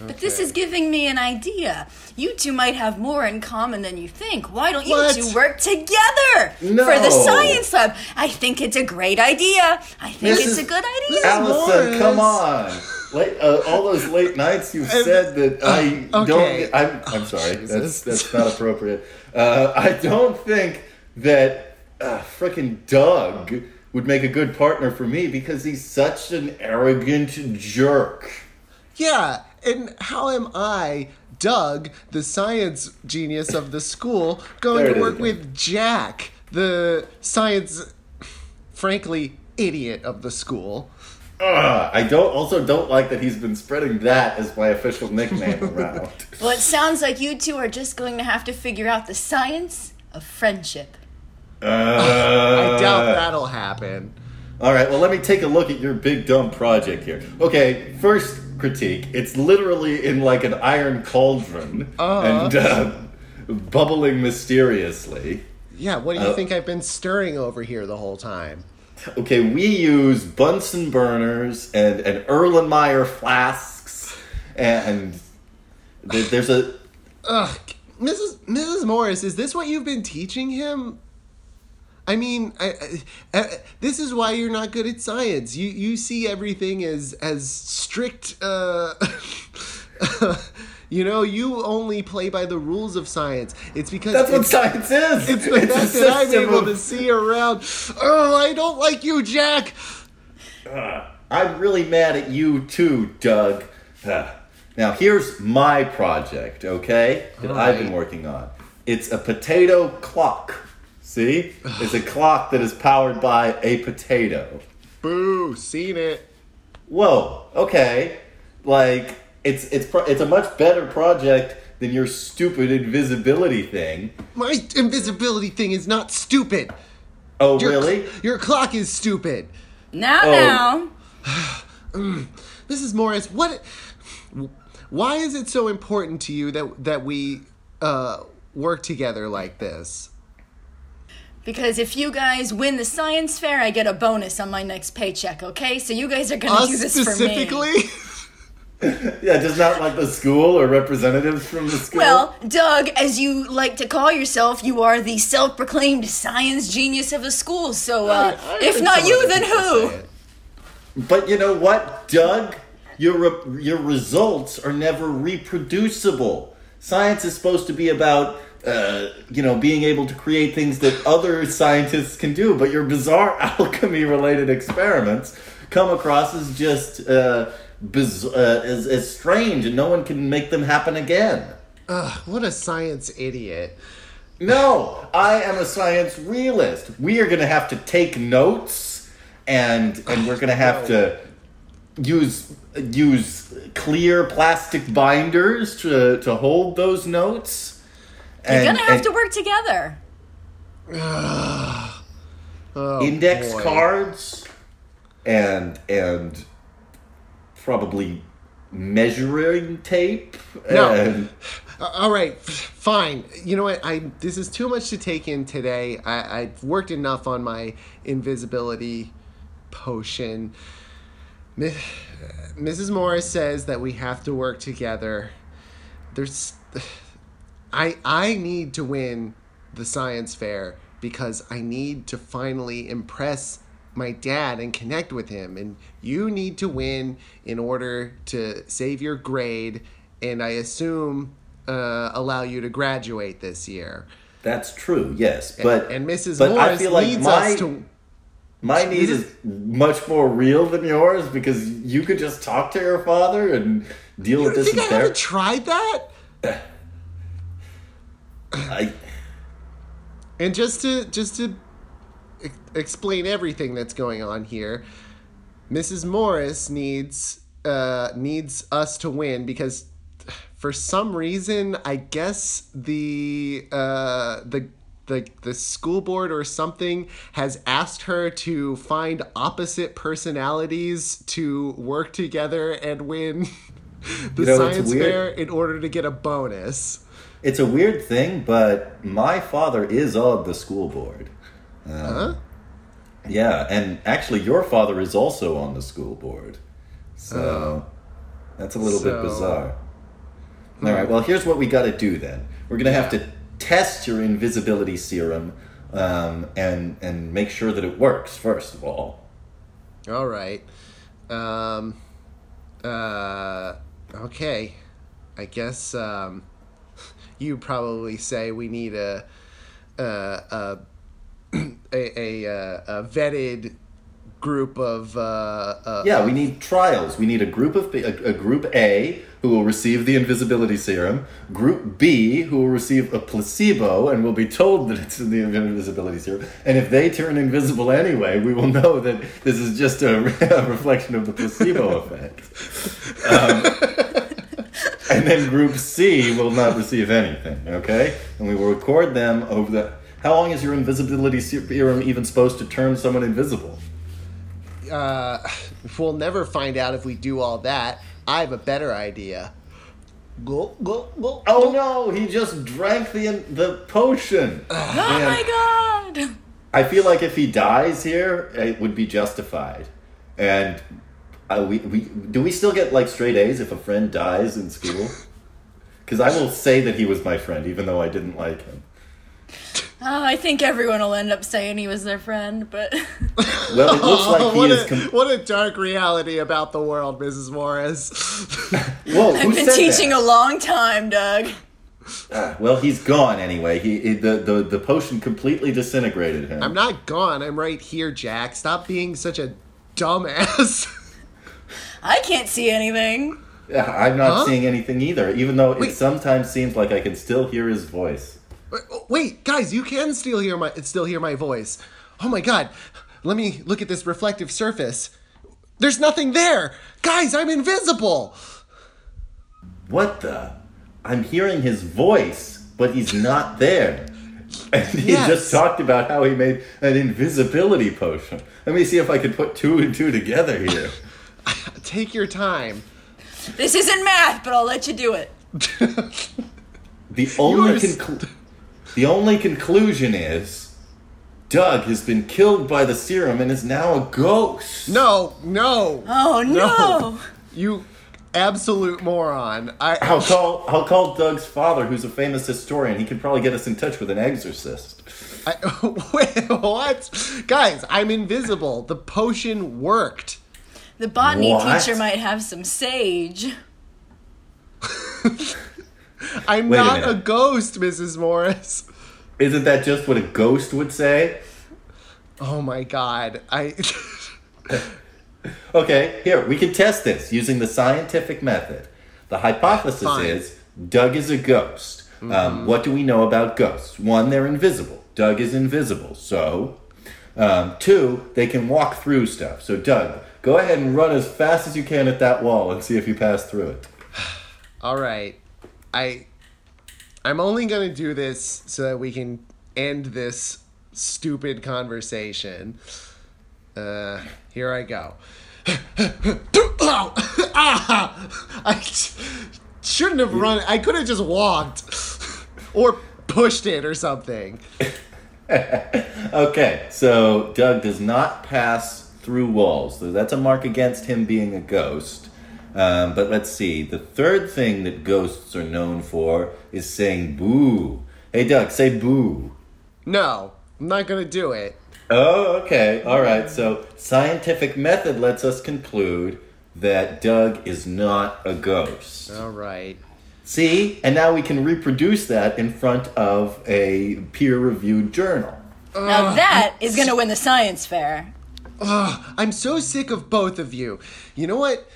But this is giving me an idea. You two might have more in common than you think. Why don't you What? two work together No. for the science lab? I think it's a great idea. I think Mrs. it's a good idea. Allison, Morris. come on! Late, uh, all those late nights you've said that I okay. don't. I'm, I'm sorry. Jesus. that's that's not appropriate. Uh, I don't think that uh, frickin' Doug would make a good partner for me because he's such an arrogant jerk. yeah, and how am I, Doug, the science genius of the school, going to work again. with Jack, the science, frankly, idiot of the school? Ugh, I don't also don't like that he's been spreading that as my official nickname <laughs> around. Well, it sounds like you two are just going to have to figure out the science of friendship. Uh, I doubt that'll happen. All right, well, let me take a look at your big dumb project here. Okay, first critique. It's literally in like an iron cauldron and uh, bubbling mysteriously. Yeah, what do you Uh, think I've been stirring over here the whole time? Okay, we use Bunsen burners and, and Erlenmeyer flasks, and th- there's a. Ugh, Mrs. Mrs. Morris, is this what you've been teaching him? I mean, I, I, uh, this is why you're not good at science. You you see everything as as strict. Uh, <laughs> you know, you only play by the rules of science. It's because That's what science is. it's the a fact that I'm able of- to see around. Oh, I don't like you, Jack. I'm really mad at you too, Doug. Ah. Now, here's my project, okay? That I've been working on. It's a potato clock. See? <sighs> It's a clock that is powered by a potato. Boo, seen it. Whoa, okay. Like, it's it's pro- it's a much better project than your stupid invisibility thing. My invisibility thing is not stupid. Oh, Your, really? Your clock is stupid. Now, Oh. now. <sighs> Mrs. Morris, what? Why is it so important to you that that we uh, work together like this? Because if you guys win the science fair, I get a bonus on my next paycheck, okay? So you guys are gonna Us do this for me. specifically? <laughs> <laughs> Yeah, just not like the school or representatives from the school. Well, Doug, as you like to call yourself, you are the self-proclaimed science genius of the school. So, uh, I- I if not you, then who? But you know what, Doug? Your re- your results are never reproducible. Science is supposed to be about uh, you know being able to create things that other scientists can do, but your bizarre <laughs> alchemy related experiments come across as just uh, biz- uh, as, as strange, and no one can make them happen again. Ugh, what a science idiot. No, I am a science realist. We are going to have to take notes, and and we're going to have <sighs> to use use clear plastic binders to to hold those notes. You're gonna have and to work together. <sighs> Oh, index boy. cards, and and probably measuring tape. No. Uh, all right, fine. You know what? I this is too much to take in today. I, I've worked enough on my invisibility potion. Mi- Mrs. Morris says that we have to work together. There's, I I need to win the science fair because I need to finally impress my dad and connect with him and you need to win in order to save your grade and I assume uh, allow you to graduate this year. That's true, yes, but and Mrs. but I Morris feel like needs my us to my <laughs> need is much more real than yours because you could just talk to your father and deal with this think I haven't tried that? <sighs> I, And just to just to ex- explain everything that's going on here, Mrs. Morris needs uh needs us to win because for some reason, I guess the uh the the, the school board or something has asked her to find opposite personalities to work together and win <laughs> the You know, science fair in order to get a bonus. it's a weird thing, but my father is of the school board. Huh? Yeah, and actually, your father is also on the school board. So that's a little bit So- bizarre. All right, well, here's what we got to do then. We're going to have to test your invisibility serum um, and, and make sure that it works, first of all. All right. Um. Uh. Okay. I guess. Um. <laughs> You probably say we need a. A. A. A, a, uh, a vetted group of. Uh, uh, Yeah, we need trials. We need a group of a, a group A who will receive the invisibility serum, group B who will receive a placebo and will be told that it's in the invisibility serum. And if they turn invisible anyway, we will know that this is just a, <laughs> a reflection of the placebo <laughs> effect. Um, and then group C will not receive anything. Okay, and we will record them over the. How long is your invisibility serum even supposed to turn someone invisible? uh, we'll never find out if we do all that. I have a better idea. Go, go, go. Oh no, he just drank the the potion. <sighs> Oh Man, my god! I feel like if he dies here, it would be justified. And uh, we, we do we still get like straight A's if a friend dies in school? <laughs> Because I will say that he was my friend, even though I didn't like him. <laughs> Oh, I think everyone will end up saying he was their friend, but <laughs> Well, it looks like <laughs> he what, is. a, Com- what a dark reality about the world, Mrs. Morris. <laughs> Whoa, who I've been said teaching that? a long time, Doug. Ah, well, he's gone anyway. He, he the, the the potion completely disintegrated him. I'm not gone. I'm right here, Jack. Stop being such a dumbass. I can't see anything. Yeah, I'm not Huh? seeing anything either, even though Wait. it sometimes seems like I can still hear his voice. Wait, guys, you can still hear my still hear my voice. Oh my god. Let me look at this reflective surface. There's nothing there. Guys, I'm invisible. What the? I'm hearing his voice, but he's not there. <laughs> And he Yes. just talked about how he made an invisibility potion. Let me see if I can put two and two together here. <laughs> Take your time. This isn't math, but I'll let you do it. <laughs> The only are s- conclu- the only conclusion is Doug has been killed by the serum and is now a ghost. No, no. Oh no! You absolute moron. I I'll call I'll call Doug's father, who's a famous historian. He could probably get us in touch with an exorcist. I, <laughs> wait, what? Guys, I'm invisible. The potion worked. The botany What? teacher might have some sage. <laughs> I'm Wait not a, minute. ghost, Mrs. Morris. Isn't that just what a ghost would say? Oh my god. I <laughs> Okay, here, we can test this using the scientific method. The hypothesis Fine. is Doug is a ghost. Um, what do we know about ghosts? One, they're invisible. Doug is invisible. So, um, two, they can walk through stuff. So, Doug, go ahead and run as fast as you can at that wall and see if you pass through it. <sighs> All right. I I'm only going to do this so that we can end this stupid conversation. Uh here I go. <laughs> Ah! <laughs> I shouldn't have run. I could have just walked or pushed it or something. <laughs> Okay, so Doug does not pass through walls. So that's a mark against him being a ghost. Um, but let's see. The third thing that ghosts are known for is saying boo. Hey, Doug, say boo. No, I'm not going to do it. Oh, okay. All right. So scientific method lets us conclude that Doug is not a ghost. All right. See? And now we can reproduce that in front of a peer reviewed journal. Now that is going to win the science fair. Ugh, I'm so sick of both of you. You know what?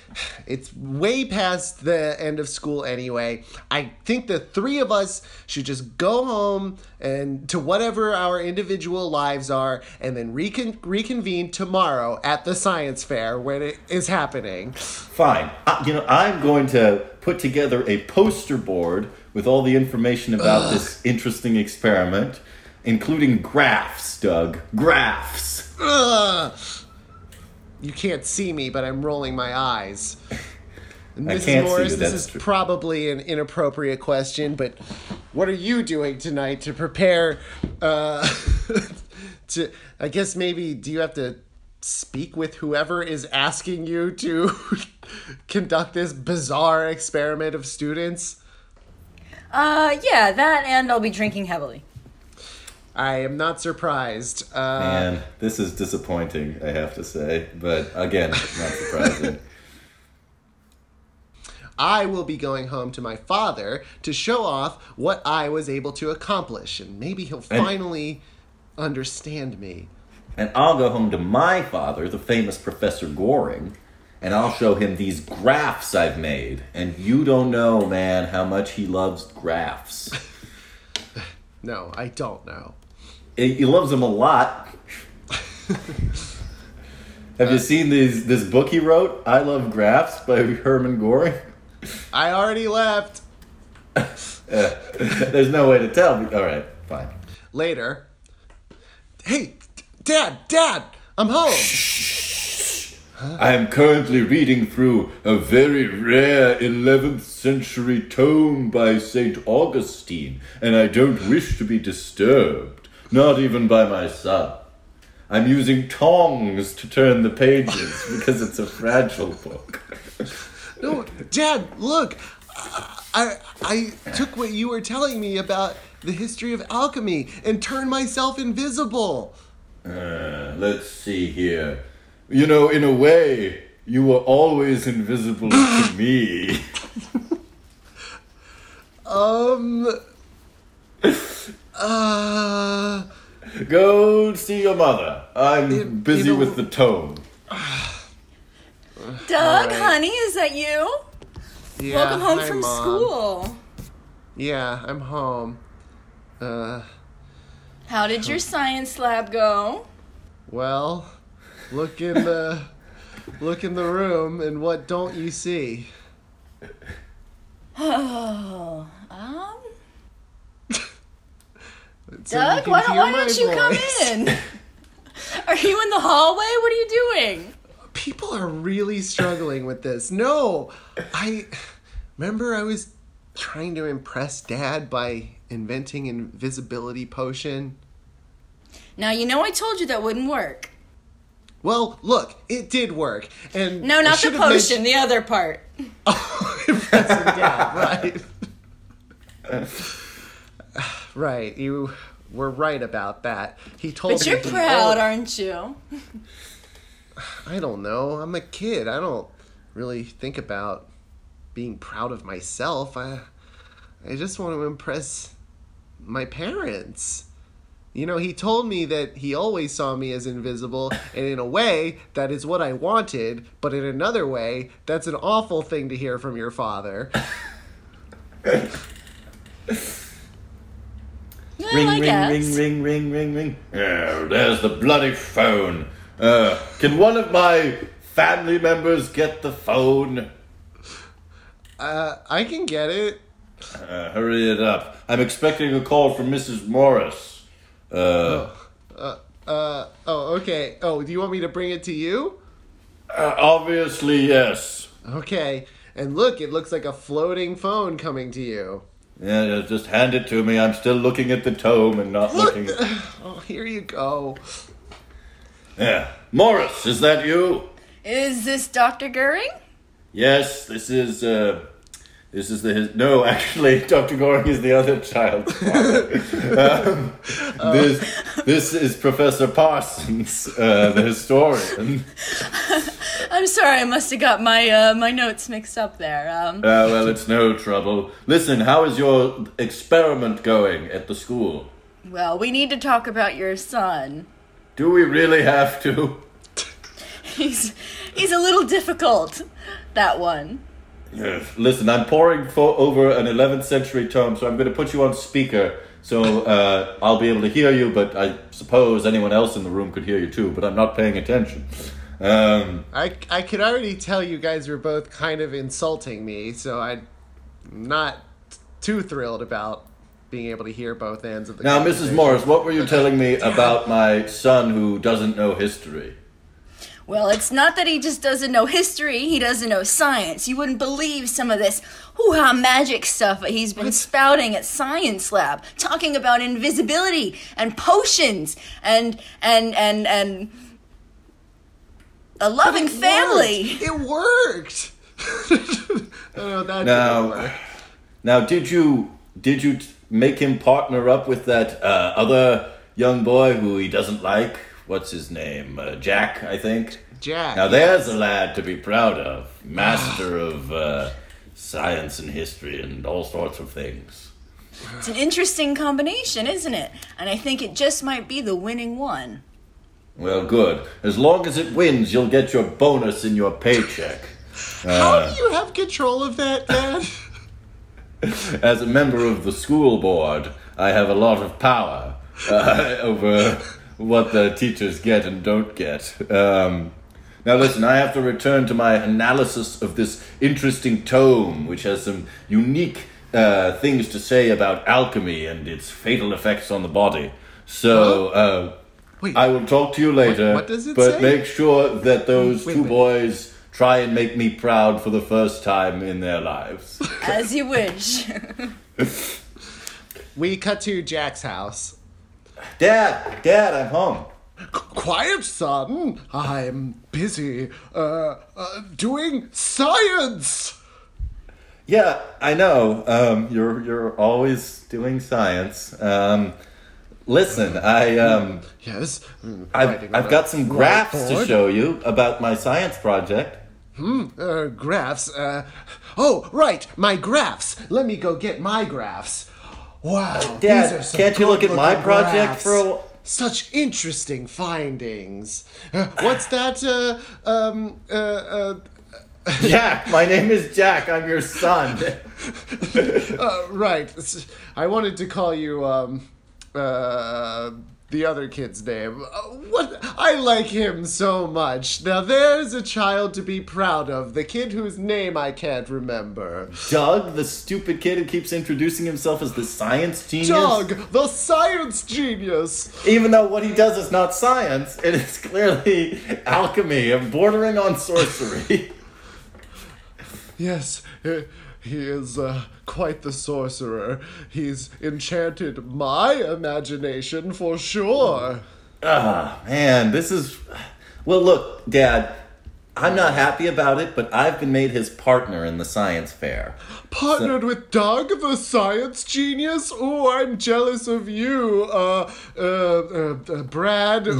It's way past the end of school anyway. I think the three of us should just go home and to whatever our individual lives are and then recon- reconvene tomorrow at the science fair when it is happening. Fine. Uh, you know, I'm going to put together a poster board with all the information about this interesting experiment, including graphs, Doug. Graphs. Ugh. You can't see me, but I'm rolling my eyes. And I Mrs. can't see Morris, you, this that's is true. probably an inappropriate question, but what are you doing tonight to prepare? Uh, <laughs> to I guess maybe do you have to speak with whoever is asking you to <laughs> conduct this bizarre experiment of students? Uh, yeah, that and I'll be drinking heavily. I am not surprised. Uh, Man, this is disappointing, I have to say. But again, not surprising. <laughs> I will be going home to my father to show off what I was able to accomplish, and maybe he'll And- finally understand me. and I'll go home to my father, the famous Professor Goring, and I'll show him these graphs I've made. And you don't know, man, how much he loves graphs. <laughs> No, I don't know. He loves them a lot. <laughs> Have you uh, seen these this book he wrote, I Love Graphs by Herman Goring? I already left. <laughs> There's no way to tell. All right, fine. Later. Hey, Dad, Dad, I'm home. I am currently reading through a very rare 11th century tome by St. Augustine, and I don't wish to be disturbed, not even by my son. I'm using tongs to turn the pages <laughs> because it's a fragile book. No, Dad, look. I I took what you were telling me about the history of alchemy and turned myself invisible. Uh, let's see here. You know, in a way, you were always invisible to <laughs> me. Um. Uh. Go see your mother. I'm It- busy it'll- with the tome. <sighs> Doug, Alright. honey, is that you? Yeah, Welcome home hi, from Mom. school. Yeah, I'm home. Uh. How did your science lab go? Well, look in the look in the room, and what don't you see? <sighs> Oh, um, So Doug, can why, why don't you come in? <laughs> <laughs> Are you in the hallway? What are you doing? People are really struggling with this. No, I remember I was trying to impress Dad by inventing invisibility potion. Now, you know I told you that wouldn't work. Well, look, it did work, and No, not the should have potion, the other part. mentioned- <laughs> oh, impressing Dad, right? Right, you were right about that. He told me But you're proud, aren't you? <sighs> I don't know. I'm a kid. I don't really think about being proud of myself. I I just want to impress my parents. You know, he told me that he always saw me as invisible, and in a way, that is what I wanted, but in another way, that's an awful thing to hear from your father. <laughs> Well, ring, I ring, guess. ring, ring, ring, ring, ring. Oh, there's the bloody phone. Uh, can one of my family members get the phone? Uh, I can get it. Uh, hurry it up. I'm expecting a call from Mrs. Morris. Uh, Uh, uh, oh, okay. Oh, do you want me to bring it to you? uh, obviously, yes. Okay. And look, it looks like a floating phone coming to you. Yeah, yeah, just hand it to me. I'm still looking at the tome and not Look! looking. <sighs> Oh, here you go. Yeah, Morris, is that you? Is this Dr. Goering? Yes, this is. uh This is the his. No, <laughs> actually, Doctor Goring is the other child. <laughs> um, this this is Professor Parsons, uh, the historian. <laughs> I'm sorry, I must have got my uh, my notes mixed up there. Um, Uh, well, it's no trouble. Listen, how is your experiment going at the school? well, we need to talk about your son. Do we really have to? He's he's a little difficult. That one. Yes. Listen, I'm poring for over an 11th century tome, so I'm going to put you on speaker, so uh, I'll be able to hear you. But I suppose anyone else in the room could hear you too. But I'm not paying attention. Um, I, I could already tell you guys were both kind of insulting me, so I'm not too thrilled about being able to hear both ends of the now, Mrs. Morris, what were you <laughs> telling me about my son who doesn't know history? Well, it's not that he just doesn't know history, he doesn't know science. You wouldn't believe some of this hoo-ha magic stuff that he's been spouting at science lab, talking about invisibility and potions and and and and a loving It family. worked. It worked. <laughs> oh, that Now- didn't work. Now, did you did you make him partner up with that uh, other young boy who he doesn't like? What's his name? Uh, Jack, I think. Jack. Now there's a lad to be proud of, master of uh, science and history and all sorts of things. It's an interesting combination, isn't it? And I think it just might be the winning one. Well, good. As long as it wins, you'll get your bonus in your paycheck. <laughs> How do you have control of that, Dad? <laughs> As a member of the school board, I have a lot of power uh, <laughs> over what the teachers get and don't get. Um, now, listen, I have to return to my analysis of this interesting tome, which has some unique uh, things to say about alchemy and its fatal effects on the body. So, uh, Wait. I will talk to you later. what does it but say? make sure that those Wait, two wait. boys try and make me proud for the first time in their lives. As you wish. <laughs> we cut to Jack's house. Dad, Dad, I'm home. Quiet, son. I'm busy uh, uh, doing science. Yeah, I know. Um, you're you're always doing science. Um, listen, I um, Yes. I've, I've got some graphs to show you about my science project. Hmm, uh, graphs. Uh, oh, right, my graphs. Let me go get my graphs. Wow, Dad, these are some can't you look at my project graphs. for a wh- Such interesting findings. Uh, what's that? Uh, um, uh, uh, <laughs> Jack, my name is Jack. I'm your son. <laughs> uh, right. I wanted to call you um, uh, the other kid's name. Uh, what? I like him so much. Now there's a child to be proud of. The kid whose name I can't remember. Doug, the stupid kid who keeps introducing himself as the science genius. Doug, the science genius. Even though what he does is not science, it is clearly alchemy and bordering on sorcery. <laughs> Yes, he, he is uh, quite the sorcerer. He's enchanted my imagination for sure. Ah, man, this is. Well, look, Dad, I'm not happy about it, but I've been made his partner in the science fair. Partnered with Doug, the science genius? Oh, I'm jealous of you, uh, uh, uh, uh Brad. or,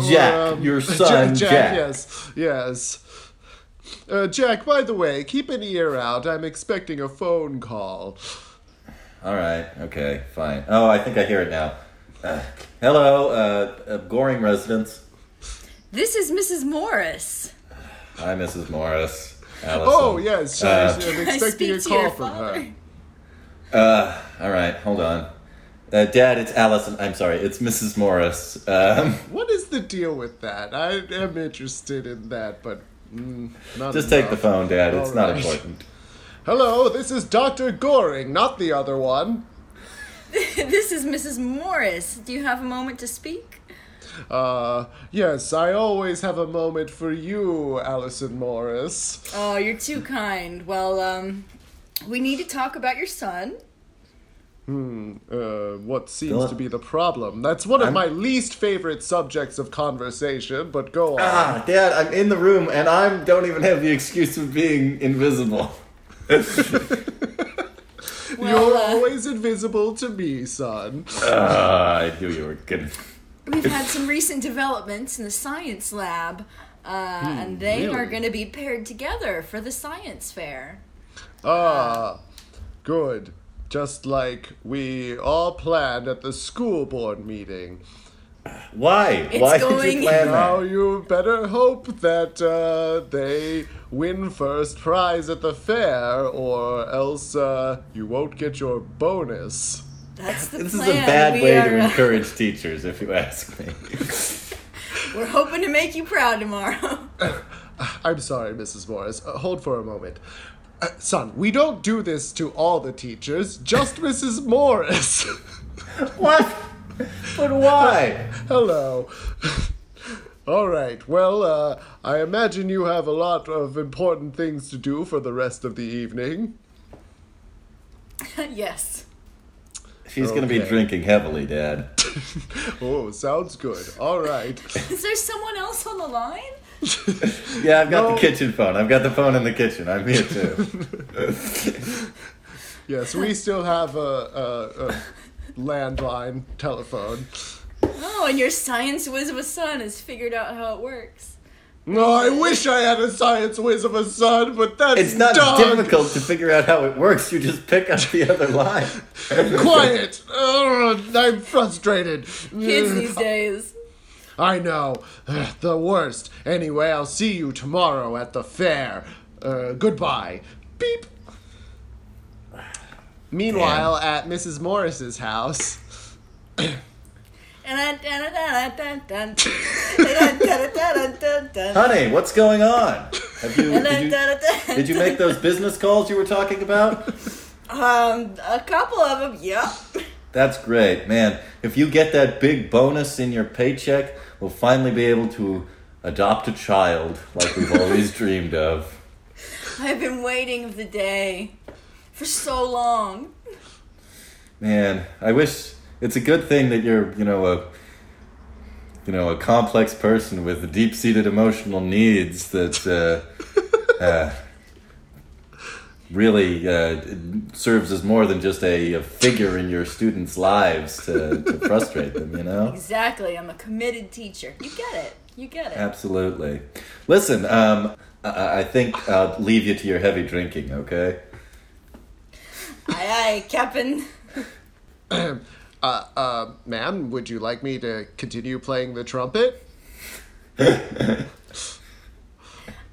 um, your <laughs> son, Jack. Yes, yes. Uh, Jack, by the way, keep an ear out. I'm expecting a phone call. All right, okay, fine. Oh, I think I hear it now. Uh, Hello, uh, uh, Goring residence. This is Mrs. Morris. Hi, Mrs. Morris. Allison. Oh yes, Uh, I'm <laughs> I expecting a speak to call your from father. her. Uh, all right, hold on. Uh, Dad, it's Allison. I'm sorry, it's Mrs. Morris. Um, What is the deal with that? I am interested in that, but mm, not just take the phone, Dad. It's All not important. Hello, this is Doctor Goring, not the other one. <laughs> this is Mrs. Morris. Do you have a moment to speak? Uh, yes, I always have a moment for you, Allison Morris. Oh, you're too kind. Well, um, we need to talk about your son. Uh, what seems Philip? to be the problem? That's one of I'm- my least favorite subjects of conversation, but go on. Ah, Dad, I'm in the room and I don't even have the excuse of being invisible. <laughs> <laughs> Well, You're uh, always invisible to me, son. Ah, I knew you were kidding. <laughs> we've had some recent developments in the science lab, uh, and they are going to be paired together for the science fair. Ah, good. Just like we all planned at the school board meeting. Why? It's Why did you plan Now that? you better hope that uh, they win first prize at the fair, or else uh, you won't get your bonus. That's the This is a bad We way are, to uh, encourage teachers, if you ask me. <laughs> We're hoping to make you proud tomorrow. <laughs> I'm sorry, Mrs. Morris. Uh, hold for a moment. Uh, son, we don't do this to all the teachers, just Mrs. Morris. <laughs> what? But why? Hello. <laughs> All right. Well, uh, I imagine you have a lot of important things to do for the rest of the evening. <laughs> yes. She's gonna be drinking heavily, Dad. Oh, sounds good. All right. Is there someone else on the line? <laughs> Yeah, I've got No. the kitchen phone. I've got the phone in the kitchen. I'm here too. <laughs> Yes, we still have a, a, a landline telephone. Oh, and your science whiz of a son has figured out how it works. No, I wish I had a science whiz of a son, but that's It's not Doug. difficult to figure out how it works. You just pick up the other line. <laughs> Quiet. Ugh, I'm frustrated. Kids these days. I know. Ugh, <sighs> The worst. Anyway, I'll see you tomorrow at the fair. Uh, goodbye. Beep. Meanwhile, at Mrs. Morris's house. <laughs> Honey, what's going on? Have you did, you <laughs> did you make those business calls you were talking about? Um, a couple of them, yep. That's great, man. If you get that big bonus in your paycheck, we'll finally be able to adopt a child like we've <laughs> always dreamed of. I've been waiting for the day for so long. Man, I wish it's a good thing that you're, you know, a you know, a complex person with deep-seated emotional needs that uh, <laughs> uh, really uh, serves as more than just a, a figure in your students' lives to, to <laughs> frustrate them. You know. Exactly, I'm a committed teacher. You get it. You get it. Absolutely. Listen, um, I, I think I'll leave you to your heavy drinking. Okay. Aye, aye, Captain. Uh, uh, ma'am, would you like me to continue playing the trumpet? <laughs>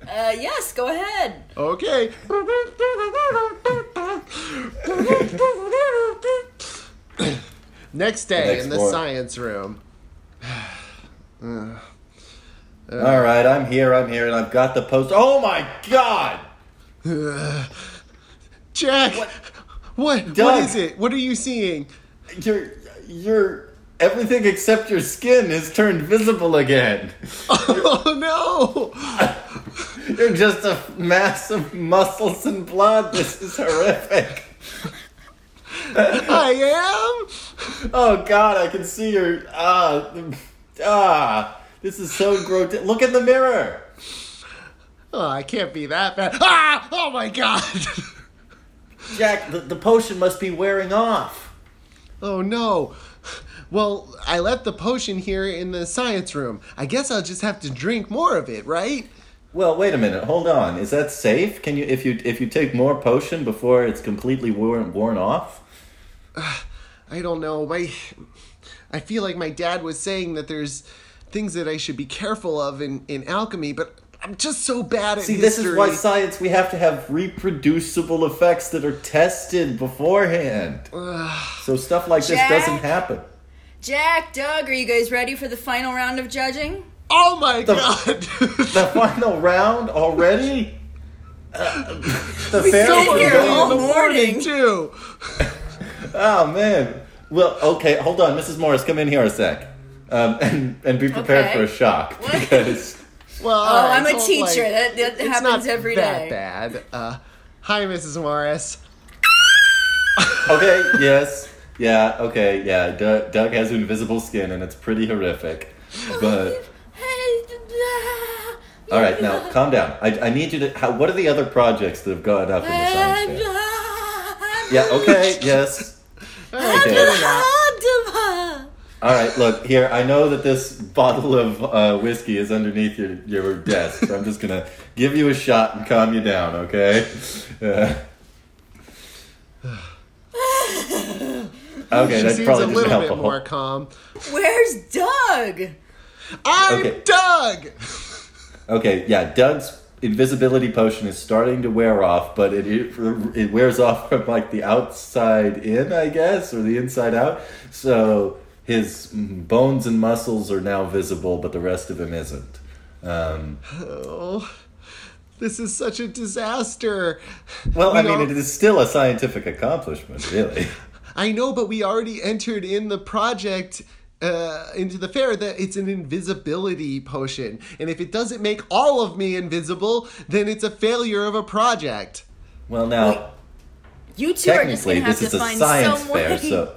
Uh, yes, go ahead. Okay. Next day Next in the morning. science room. <sighs> All right, I'm here. I'm here, and I've got the post. Oh my God! <sighs> Jack! What? What, Doug. is it? What are you seeing? Your your everything except your skin is turned visible again. <laughs> Oh no! <laughs> You're just a mass of muscles and blood. This is horrific. I am? Oh God, I can see your ah ah. This is so grotesque. Look in the mirror. Oh, I can't be that bad. Ah! Oh my god! Jack, the, the potion must be wearing off. Oh no. Well, I left the potion here in the science room. I guess I'll just have to drink more of it, right? Well, wait a minute. Hold on. Is that safe? Can you if you if you take more potion before it's completely worn worn off? <sighs> I don't know. My I feel like my dad was saying that there's things that I should be careful of in in alchemy, but I'm just so bad at See, this is why science we have to have reproducible effects that are tested beforehand. <sighs> so stuff like this doesn't happen. Jack, Doug, are you guys ready for the final round of judging? Oh my The- god. <laughs> The final round already? Uh, <laughs> the fair been was here all in the morning morning. too. <laughs> Oh man. Well, okay, hold on, Mrs. Morris, come in here a sec, um, and and be prepared Okay. for a shock because Well, Oh, alright, I'm a so, teacher. like, that that it's happens not every that day. bad. Uh, hi, Mrs. Morris. okay, yes, yeah, okay, yeah. Doug, Doug has invisible skin, and it's pretty horrific. But all right, now calm down. I, I need you to. How, what are the other projects that have gone up in the science fair? Yeah. Okay. Yes. Okay. All right. Look here. I know that this bottle of uh, whiskey is underneath your your desk, so I'm just gonna give you a shot and calm you down. Okay. Uh, <laughs> okay, She that seems probably a doesn't little help bit a whole- more calm. Where's Doug? I'm Okay. Doug. Okay, yeah, Doug's invisibility potion is starting to wear off, but it it, it wears off from like the outside in, I guess, or the inside out. So his bones and muscles are now visible, but the rest of him isn't. Um, Oh, this is such a disaster. well, We I mean, al- it is still a scientific accomplishment, really. <laughs> I know, but we already entered in the project. Uh, into the fair that it's an invisibility potion and if it doesn't make all of me invisible then it's a failure of a project Well, now You two are just technically, gonna have this to is a find science fair, so.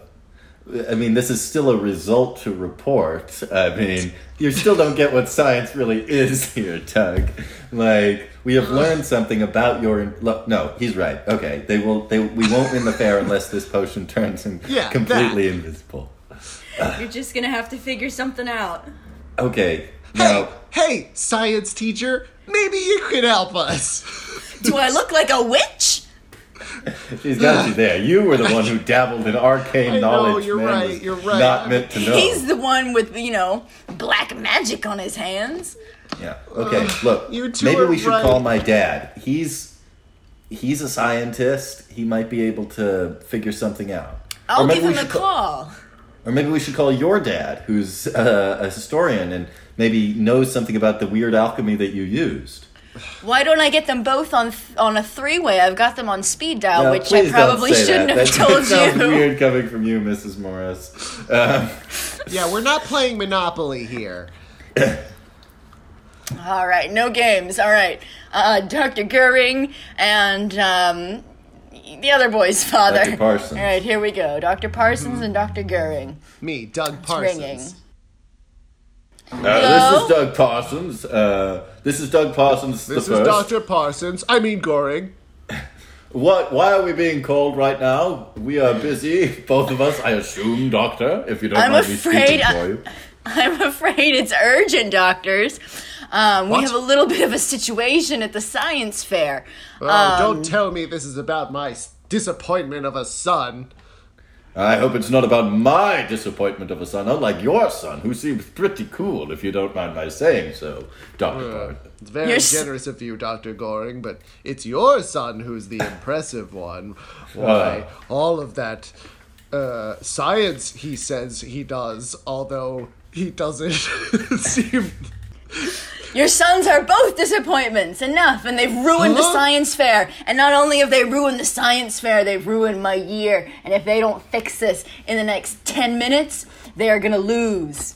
I mean, this is still a result to report. I mean, you still don't get what science really is <laughs> here, Doug. Like, we have learned something about your. Look, no, he's right. Okay, they will. They we won't win the fair unless this potion turns him Yeah, completely that. invisible. <sighs> You're just gonna have to figure something out. Okay, hey now hey science teacher maybe you could help us Do I look like a witch? she's got you there. You were the one who dabbled in arcane I know, knowledge. you're man right, was you're right. Not meant to know. He's the one with you know black magic on his hands. Yeah. Okay. Look. you two maybe are we should right. call my dad. He's he's a scientist. He might be able to figure something out. I'll maybe give we him a should ca- call. Or maybe we should call your dad, who's uh, a historian and maybe knows something about the weird alchemy that you used. Why don't I get them both on th- on a three way? I've got them on speed dial, Now, which I probably shouldn't that. have That- told that sounds you. <laughs> weird coming from you, Mrs. Morris. Um, yeah we're not playing monopoly here All right, no games. All right, uh, Dr. Goering and um, the other boy's <laughs> father. Dr. Parsons. All right, here we go. Dr. Parsons and Dr. Goering. me doug It's parsons ringing. uh, Hello? this is Doug Parsons. Uh, this is Doug Parsons this the is first. dr parsons i mean goring <laughs> What? Why are we being called right now? We are busy, both of us. I assume, Doctor, if you don't I'm mind me afraid speaking I- for you. <laughs> I'm afraid it's urgent, doctors. Um, we have a little bit of a situation at the science fair. oh Um, don't tell me this is about my disappointment of a son I hope it's not about my disappointment of a son, unlike your son, who seems pretty cool, if you don't mind my saying so, Doctor Parsons. It's very You're s- generous of you, Dr. Goring, but it's your son who's the impressive one. Why, all of that uh, science he says he does, although he doesn't <laughs> seem. Your sons are both disappointments. Enough. And they've ruined the science fair. And not only have they ruined the science fair, they've ruined my year. And if they don't fix this in the next 10 minutes, they are going to lose.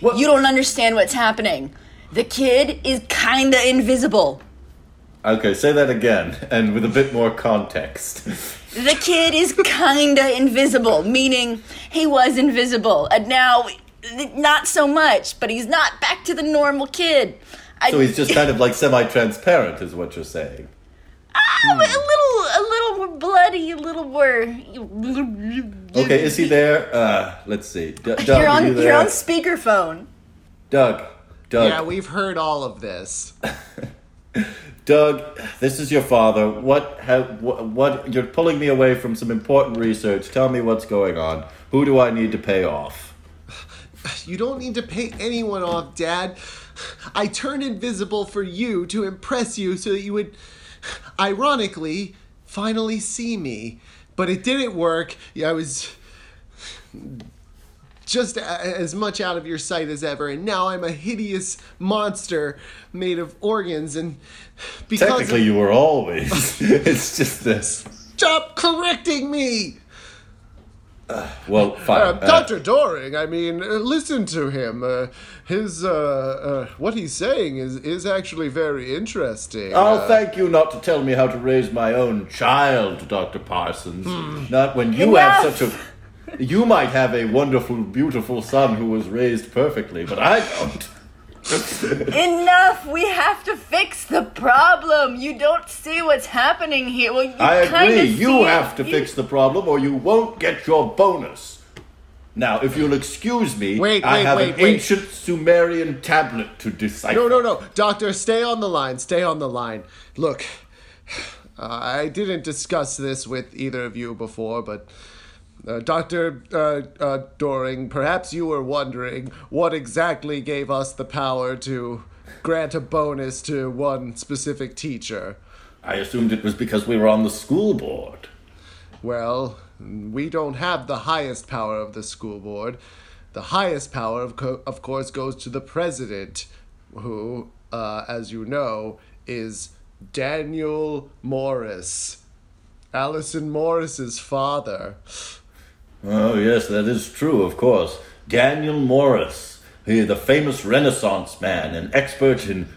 What? You don't understand what's happening. The kid is kinda invisible. Okay, say that again, and with a bit more context. The kid is kinda invisible, meaning he was invisible, and now not so much, but he's not back to the normal kid. I, So he's just kind of like semi-transparent, is what you're saying. Ah, a little, a little more bloody, a little more. Okay, is he there? Uh, let's see. D- Doug, You're on, you you there? are on speakerphone. Doug, Doug. Yeah, we've heard all of this. <laughs> Doug, this is your father. What, have, what, what, you're pulling me away from some important research. Tell me what's going on. Who do I need to pay off? You don't need to pay anyone off, Dad. I turned invisible for you to impress you so that you would, ironically, finally see me. But it didn't work. I was just as much out of your sight as ever, and now I'm a hideous monster made of organs. And because Technically, you were always. <laughs> it's just this. stop correcting me. <sighs> Well, fine. Uh, Uh, Dr. Doring, I mean, uh, listen to him. Uh, his, uh, uh, what he's saying is, is actually very interesting. Oh, Uh, thank you not to tell me how to raise my own child, Dr. Parsons. Hmm. Not when you Enough! have such a. You might have a wonderful, beautiful son who was raised perfectly, but I don't. <laughs> Enough! We have to fix the problem. You don't see what's happening here. Well, you I kinda agree. You see it. have to fix the problem or you won't get your bonus. Now, if you'll excuse me, Wait, I wait, have wait, an wait. ancient Sumerian tablet to decipher. No, no, no. Doctor, stay on the line. Stay on the line. Look, uh, <sighs> I didn't discuss this with either of you before, but. Uh, Dr. Uh, uh, Doring, perhaps you were wondering what exactly gave us the power to grant a bonus to one specific teacher. I assumed it was because we were on the school board. Well, we don't have the highest power of the school board. The highest power, of, co- of course, goes to the president, who, uh, as you know, is Daniel Morris. Allison Morris's father. Oh, yes, that is true, of course. Daniel Morris, he, the famous Renaissance man, an expert in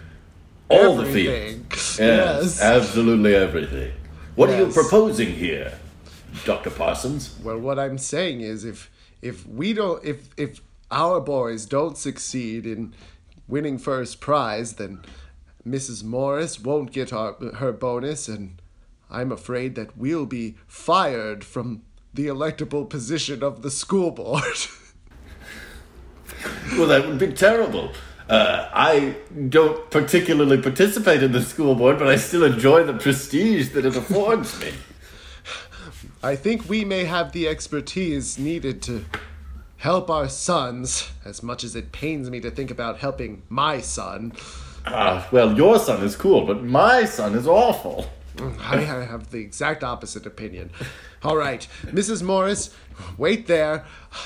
all Everything. the fields. <laughs> Yes. absolutely everything. What are you proposing here, Dr. Parsons? Well, what I'm saying is, if if we don't, if if our boys don't succeed in winning first prize, then Mrs. Morris won't get our, her bonus, and I'm afraid that we'll be fired from the electable position of the school board. <laughs> Well, that would be terrible. Uh, I don't particularly participate in the school board, but I still enjoy the prestige that it affords me. I think we may have the expertise needed to help our sons, as much as it pains me to think about helping my son. Ah, well, your son is cool, but my son is awful. <laughs> I I have the exact opposite opinion. All right, Mrs. Morris, wait there.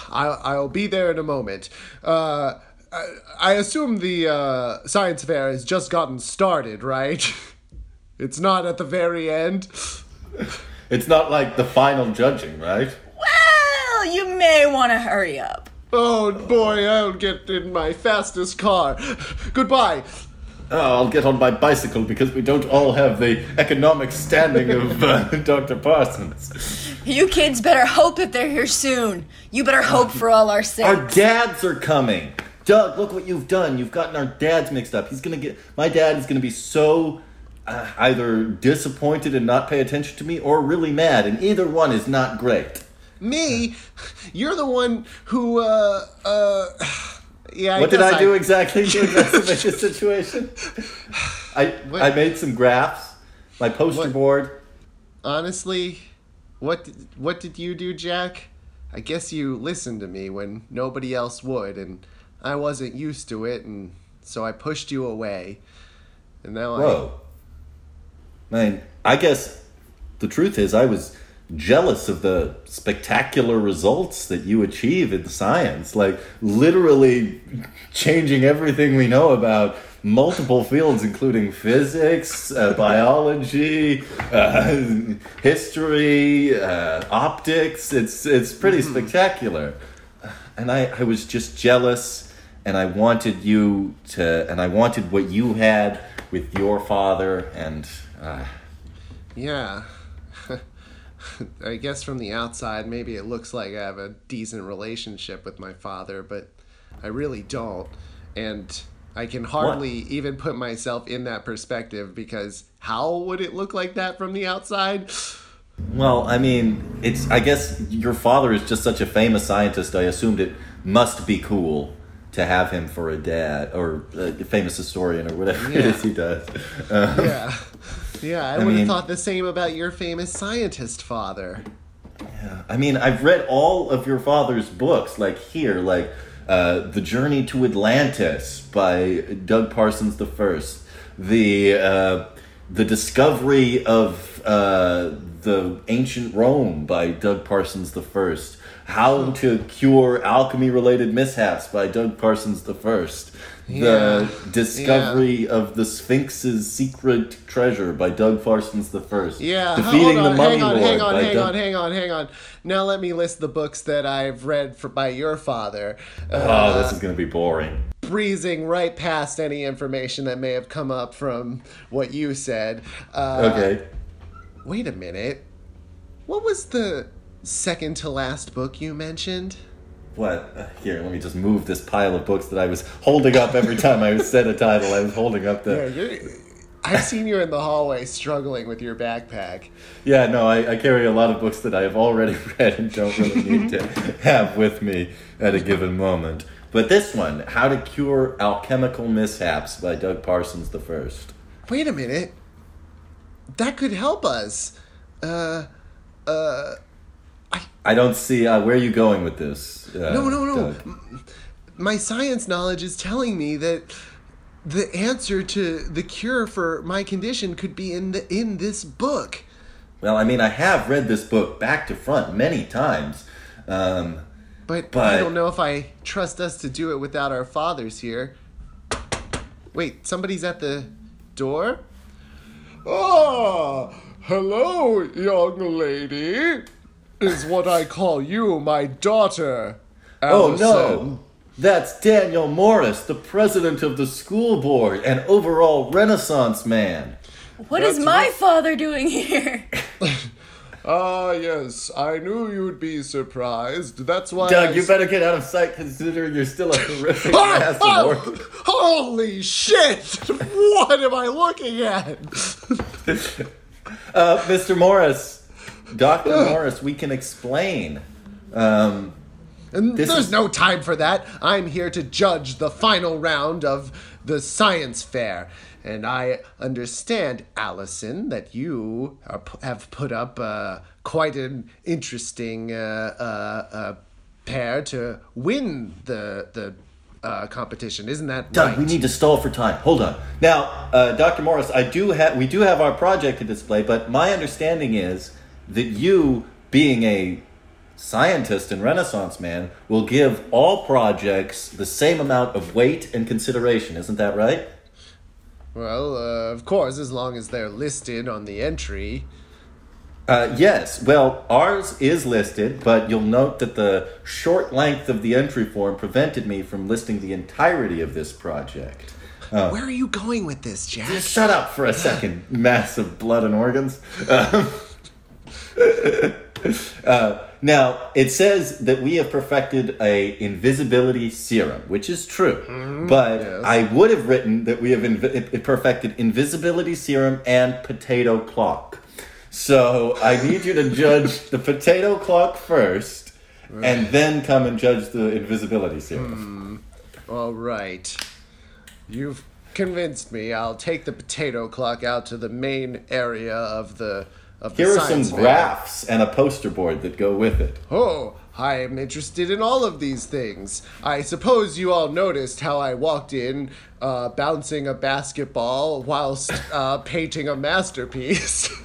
I'll, I'll be there in a moment. Uh, I, I assume the uh, science fair has just gotten started, right? <laughs> It's not at the very end. It's not like the final judging, right? Well, you may want to hurry up. Oh boy, I'll get in my fastest car. Goodbye. Oh, I'll get on my bicycle because we don't all have the economic standing of uh, <laughs> Dr. Parsons. You kids better hope that they're here soon. You better hope for all our sakes. Our dads are coming. Doug, look what you've done. You've gotten our dads mixed up. He's gonna get my dad is gonna be so uh, either disappointed and not pay attention to me, or really mad, and either one is not great. Me? You're the one who, uh, uh. Yeah, what did guess I do exactly <laughs> to exacerbate the situation? <sighs> I What? I made some graphs, my poster What? board. Honestly, what did, what did you do, Jack? I guess you listened to me when nobody else would, and I wasn't used to it, and so I pushed you away. And now Whoa. I mean, I guess the truth is I was jealous of the spectacular results that you achieve in science. Like, literally changing everything we know about multiple fields, including physics, uh, biology, uh, history, uh, optics. It's, it's pretty spectacular. And I, I was just jealous, and I wanted you to, and I wanted what you had with your father, and uh, Yeah. <laughs> I guess from the outside, maybe it looks like I have a decent relationship with my father, but I really don't. And I can hardly even put myself in that perspective because how would it look like that from the outside? well, I mean, it's. I guess your father is just such a famous scientist. I assumed it must be cool to have him for a dad or a famous historian or whatever it Yeah. is he does. Um, Yeah. <laughs> <laughs> Yeah, I, would have thought the same about your famous scientist father. Yeah, I mean, I've read all of your father's books, like here, like uh, The Journey to Atlantis by Doug Parsons the First, the uh, the Discovery of uh, the Ancient Rome by Doug Parsons the First, How to Cure Alchemy Related Mishaps by Doug Parsons the First. The Yeah. Discovery of the Sphinx's Secret Treasure by Doug Parsons the First. Yeah, Defeating on, the Mummy hang on, Lord hang on, hang Doug on, hang on, hang on. Now let me list the books that I've read for by your father. Oh, Uh, this is going to be boring. breezing right past any information that may have come up from what you said. Uh, Okay. Wait a minute. What was the second to last book you mentioned? What? Uh, Here, let me just move this pile of books that I was holding up every time I said a title. I was holding up Yeah, the. you're, I've seen you in the hallway struggling with your backpack. Yeah, no, I, I carry a lot of books that I have already <laughs> read and don't really need to <laughs> have with me at a given moment. But this one, How to Cure Alchemical Mishaps by Doug Parsons the First. Wait a minute. That could help us. Uh, uh, I don't see uh, where are you going with this. Uh, no, no, no. Doug? My science knowledge is telling me that the answer to the cure for my condition could be in the in this book. Well, I mean, I have read this book back to front many times. Um, But, I don't know if I trust us to do it without our fathers here. Wait, somebody's at the door? Ah, hello, young lady. Is what I call you, my daughter. Oh no! That's Daniel Morris, the president of the school board and overall Renaissance man. What is That's my right. father doing here? <laughs> Ah, yes, I knew you'd be surprised. That's why. I Doug, you s- better get out of sight considering you're still a <laughs> horrific Ah, mass of ah, organs. holy shit! <laughs> What am I looking at? Uh, Mr. Morris, Dr. Morris, we can explain. Um, And there's is- no time for that. I'm here to judge the final round of the science fair. And I understand, Allison, that you are, have put up uh, quite an interesting uh, uh, uh, pair to win the the uh, competition. Isn't that Doug, right? we need to stall for time. Hold on. Now, uh, Dr. Morris, I do have we do have our project to display, but my understanding is that you, being a scientist and Renaissance man, will give all projects the same amount of weight and consideration. Isn't that right? well, uh, of course, as long as they're listed on the entry. Uh, yes. Well, ours is listed, but you'll note that the short length of the entry form prevented me from listing the entirety of this project. Where are you going with this, Jack? Just shut up for a second, mass of blood and organs. <laughs> <laughs> Uh, now, it says that we have perfected a invisibility serum, which is true. but yes. I would have written that we have invi- perfected invisibility serum and potato clock. So I need you to judge the potato clock first, and then come and judge the invisibility serum. All right. You've convinced me. I'll take the potato clock out to the main area of the of the Here are some science fair. graphs and a poster board that go with it. Oh, I am interested in all of these things. I suppose you all noticed how I walked in, uh, bouncing a basketball whilst <laughs> uh, painting a masterpiece. <laughs>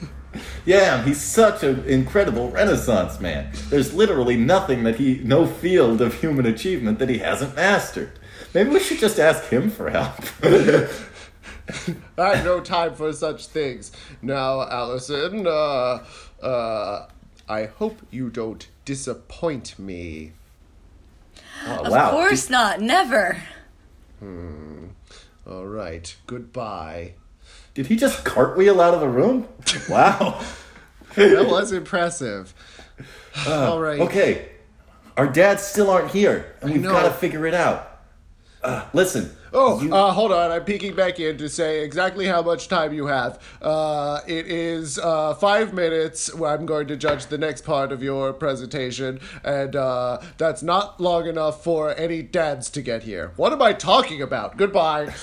Yeah, he's such an incredible Renaissance man. There's literally nothing that he, no field of human achievement that he hasn't mastered. Maybe we should just ask him for help. <laughs> <laughs> I have no time for such things. Now, Allison, uh, uh, I hope you don't disappoint me. Oh, Of wow. course not. Never. Hmm. All right, goodbye. Did he just cartwheel out of the room? Wow. <laughs> That was impressive. All right. Okay, our dads still aren't here, and we've got to figure it out. Uh, listen, Oh, You- uh, hold on. I'm peeking back in to say exactly how much time you have. Uh, it is uh, five minutes. I'm going to judge the next part of your presentation, and uh, that's not long enough for any dads to get here. What am I talking about? Goodbye.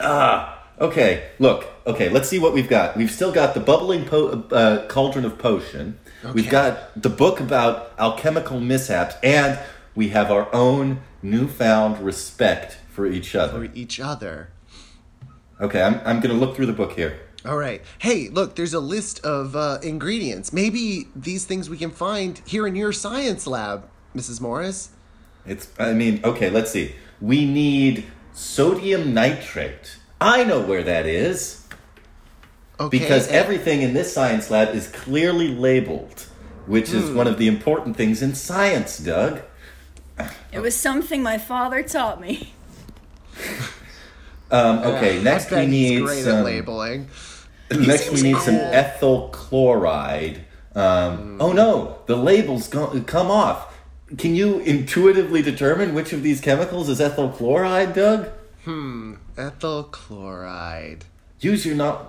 Ah. Okay, look. Okay, let's see what we've got. We've still got the bubbling po- uh, cauldron of potion. Okay. We've got the book about alchemical mishaps, and we have our own newfound respect for each other. For each other. Okay, I'm, I'm gonna look through the book here. All right. Hey, look, there's a list of uh, ingredients. Maybe these things we can find here in your science lab, Mrs. Morris. It's, I mean, okay, let's see. We need sodium nitrate. I know where that is Okay. because and- everything in this science lab is clearly labeled, which is one of the important things in science, Doug. It was something my father taught me. <laughs> Um, okay, I <laughs> next we need some. labeling. Next, we need some ethyl chloride. Um, Oh no, the labels go- come off. Can you intuitively determine which of these chemicals is ethyl chloride, Doug? Hmm, ethyl chloride. Use your no-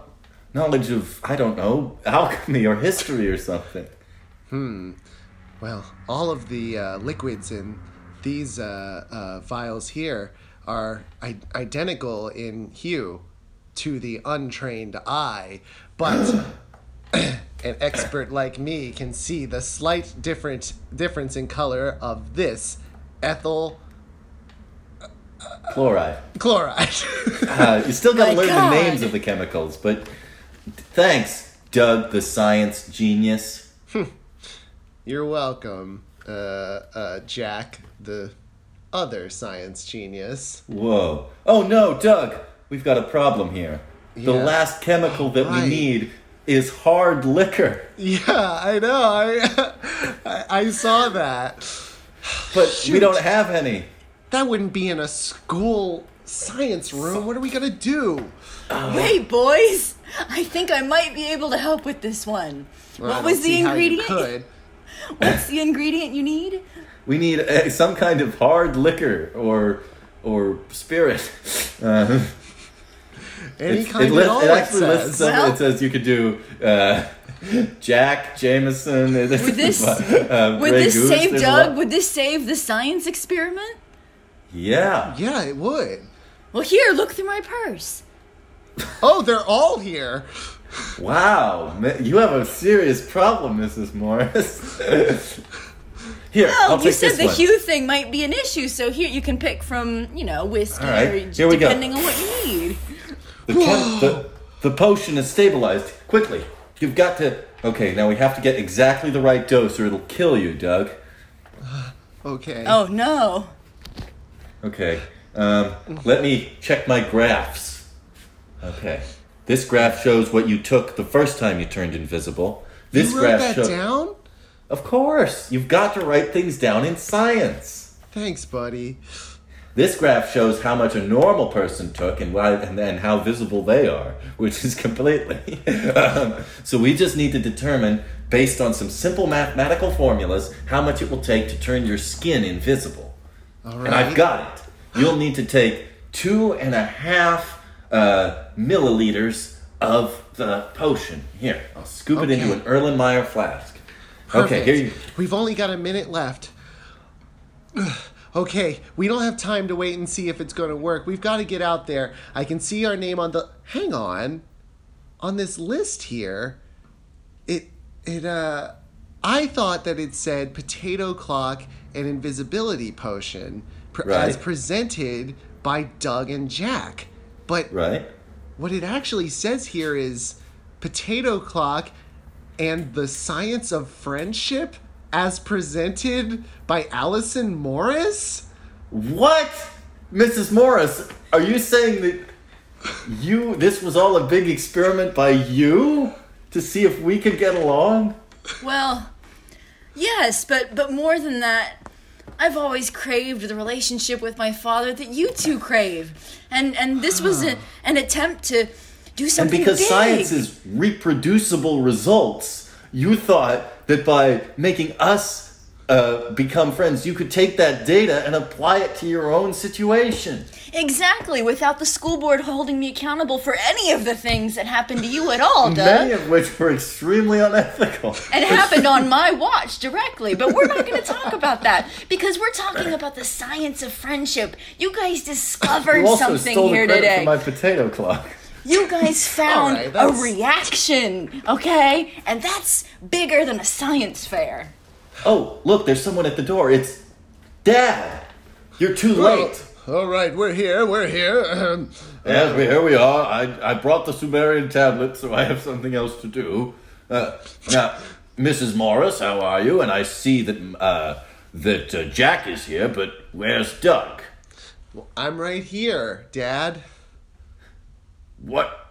knowledge of, I don't know, alchemy or history or something. Hmm. Well, all of the uh, liquids in these uh, uh, vials here are I- identical in hue to the untrained eye, but <coughs> an expert like me can see the slight different difference in color of this ethyl Chloride. chloride. <laughs> Uh, you still gotta My learn God. the names of the chemicals, but thanks, Doug, the science genius. You're welcome, uh, uh, Jack, the other science genius. Whoa. Oh no, Doug, we've got a problem here. The Yeah. last chemical that Right. we need is hard liquor. Yeah, I know. I I, I saw that. But we don't have any. That wouldn't be in a school science room. What are we gonna do? Oh. Wait, boys! I think I might be able to help with this one. Well, what was the see how you ingredient? Could. What's the ingredient you need? We need uh, some kind of hard liquor or or spirit. Uh, Any it's- kind it, of lists- all it it actually says. lists some. Well- it says you could do uh, Jack Jameson. Would <laughs> this uh, would Grey this Goose, save Doug? Would this save the science experiment? Yeah. yeah, it would. Well, here, look through my purse. Oh, they're all here. Wow, you have a serious problem, Mrs. Morris. <laughs> Here, I'll you said this the one. hue thing might be an issue, so here you can pick from, you know, whiskey All right, or here we go. depending on what you need. The, chem- <gasps> the, the potion is stabilized. Quickly. You've got to. Okay, now we have to get exactly the right dose or it'll kill you, Doug. <sighs> Okay. Oh no. Okay. Um, let me check my graphs. Okay. This graph shows what you took the first time you turned invisible. This you wrote graph that shows. down? Of course, you've got to write things down in science. Thanks, buddy. This graph shows how much a normal person took and why, and then how visible they are, which is completely. um, so we just need to determine, based on some simple mathematical formulas, how much it will take to turn your skin invisible. All right. And I've got it. You'll need to take two and a half uh, milliliters of the potion. Here, I'll scoop it into an Erlenmeyer flask. Perfect. Okay, here you. We've only got a minute left. <sighs> okay, we don't have time to wait and see if it's going to work. We've got to get out there. I can see our name on the. Hang on. On this list here, it it uh I thought that it said potato clock and invisibility potion pr- as presented by Doug and Jack. But Right? what it actually says here is potato clock and the science of friendship as presented by Allison Morris? What? Mrs. Morris, are you saying that you this was all a big experiment by you to see if we could get along? Well, yes, but but more than that, I've always craved the relationship with my father that you two crave, and and this was a, an attempt to do something. And because big. science is reproducible results, you thought that by making us uh, become friends, you could take that data and apply it to your own situation. Exactly, without the school board holding me accountable for any of the things that happened to you at all, Many of which were extremely unethical. And it happened on my watch directly, but we're not going to talk about that because we're talking about the science of friendship. You guys discovered You also something stole here today. for my potato clock. You guys <laughs> found right, a reaction, okay? And that's bigger than a science fair. Oh, look, there's someone at the door. It's Dad. You're too late. All right, we're here. We're here. Yes, we, here we are. I, I brought the Sumerian tablet, so I have something else to do. Uh, now, Mrs. Morris, how are you? And I see that uh, that uh, Jack is here, but where's Doug? I'm right here, Dad. What?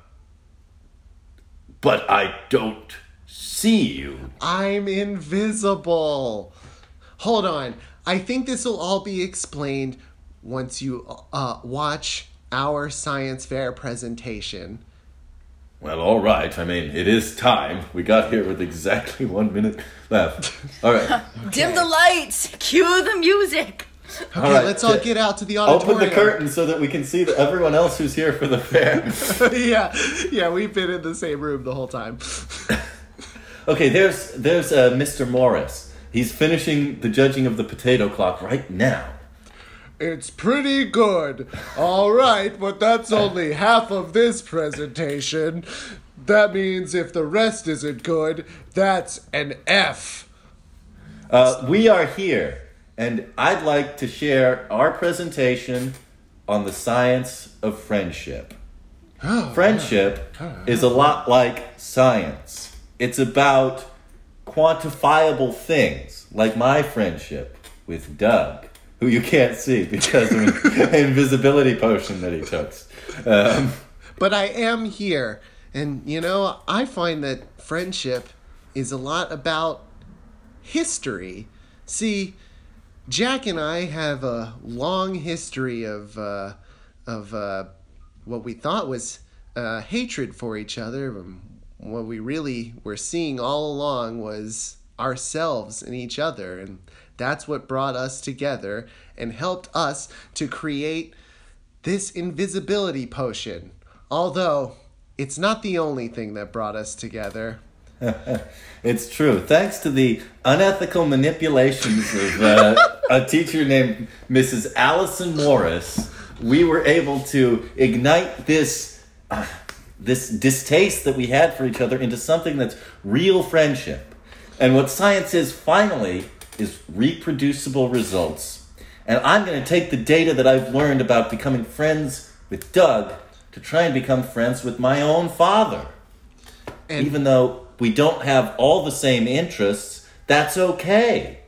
But I don't see you. I'm invisible. Hold on. I think this will all be explained once you uh, watch our science fair presentation. Well, all right. I mean, it is time. We got here with exactly one minute left. All right. <laughs> Dim the lights, cue the music. Okay, right, let's all get out to the auditorium. Open the curtain so that we can see the, everyone else who's here for the fair. <laughs> yeah, yeah, we've been in the same room the whole time. <laughs> Okay, there's there's uh, Mr. Morris. He's finishing the judging of the potato clock right now. It's pretty good. All right, but that's only half of this presentation. That means if the rest isn't good, that's an F. Uh, we are here, and I'd like to share our presentation on the science of friendship. friendship is a lot like science. It's about quantifiable things, like my friendship with Doug, who you can't see because of an <laughs> invisibility potion that he took. Um, But I am here. And, you know, I find that friendship is a lot about history. See, Jack and I have a long history of, uh, of uh, what we thought was uh, hatred for each other. What we really were seeing all along was ourselves and each other. And that's what brought us together and helped us to create this invisibility potion. Although, it's not the only thing that brought us together. <laughs> It's true. Thanks to the unethical manipulations of uh, a teacher named Mrs. Allison Morris, we were able to ignite this uh, this distaste that we had for each other into something that's real friendship. And what science is finally is reproducible results. And I'm going to take the data that I've learned about becoming friends with Doug to try and become friends with my own father And, even though we don't have all the same interests, that's okay.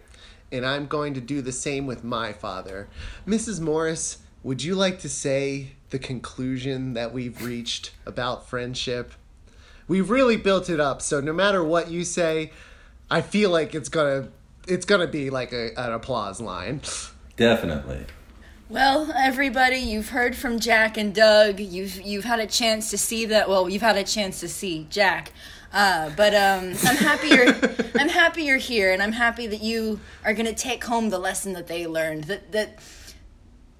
and I'm going to do the same with my father. Mrs. Morris, would you like to say the conclusion that we've reached about friendship? We've really built it up, so no matter what you say, I feel like it's gonna it's gonna be like a, an applause line. Definitely. Well, everybody, you've heard from Jack and Doug. You've you've had a chance to see that. Well, you've had a chance to see Jack. Uh, but um, I'm happy you're <laughs> I'm happy you're here, and I'm happy that you are gonna take home the lesson that they learned. That that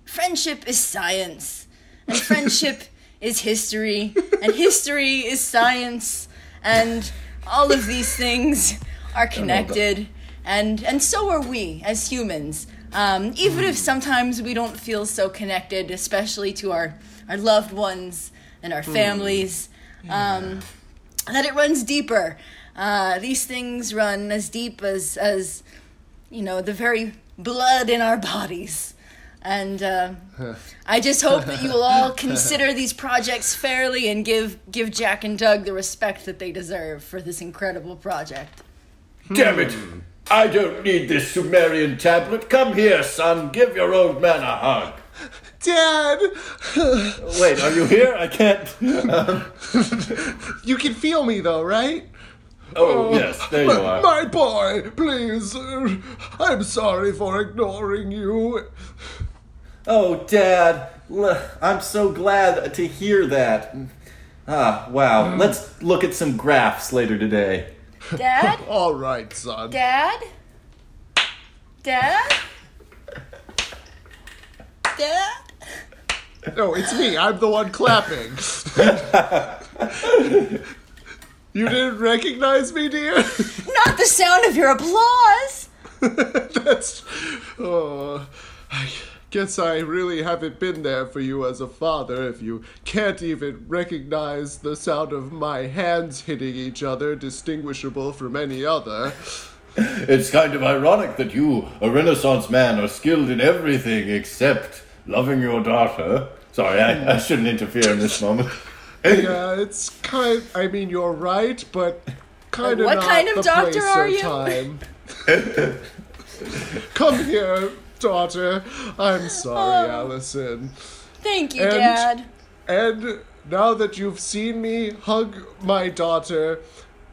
friendship is science, and friendship is history, and history is science, and all of these things are connected, and and so are we as humans. Um, even if sometimes we don't feel so connected, especially to our our loved ones and our families, um, that it runs deeper. Uh, these things run as deep as as you know the very blood in our bodies. And uh, I just hope that you will all <laughs> consider these projects fairly and give give Jack and Doug the respect that they deserve for this incredible project. Damn it! I don't need this Sumerian tablet. Come here, son. Give your old man a hug. Dad, Wait, are you here? I can't. <laughs> you can feel me though, right? Oh, yes, there you my, are. My boy, please. I'm sorry for ignoring you. Oh, Dad, I'm so glad to hear that. Ah, wow. Let's look at some graphs later today. Dad, <laughs> All right, son. Dad, Dad? Dad? No, it's me. I'm the one clapping. <laughs> you didn't recognize me, dear? Not the sound of your applause. <laughs> That's. Oh, I guess I really haven't been there for you as a father if you can't even recognize the sound of my hands hitting each other, distinguishable from any other. It's kind of ironic that you, a Renaissance man, are skilled in everything except loving your daughter. Sorry, I, I shouldn't interfere in this moment. Yeah, it's kind. I mean, you're right, but kind of What not kind of the doctor place are or you? Time. <laughs> Come here, daughter. I'm sorry, Oh. Allison. Thank you, And- Dad. And now that you've seen me hug my daughter,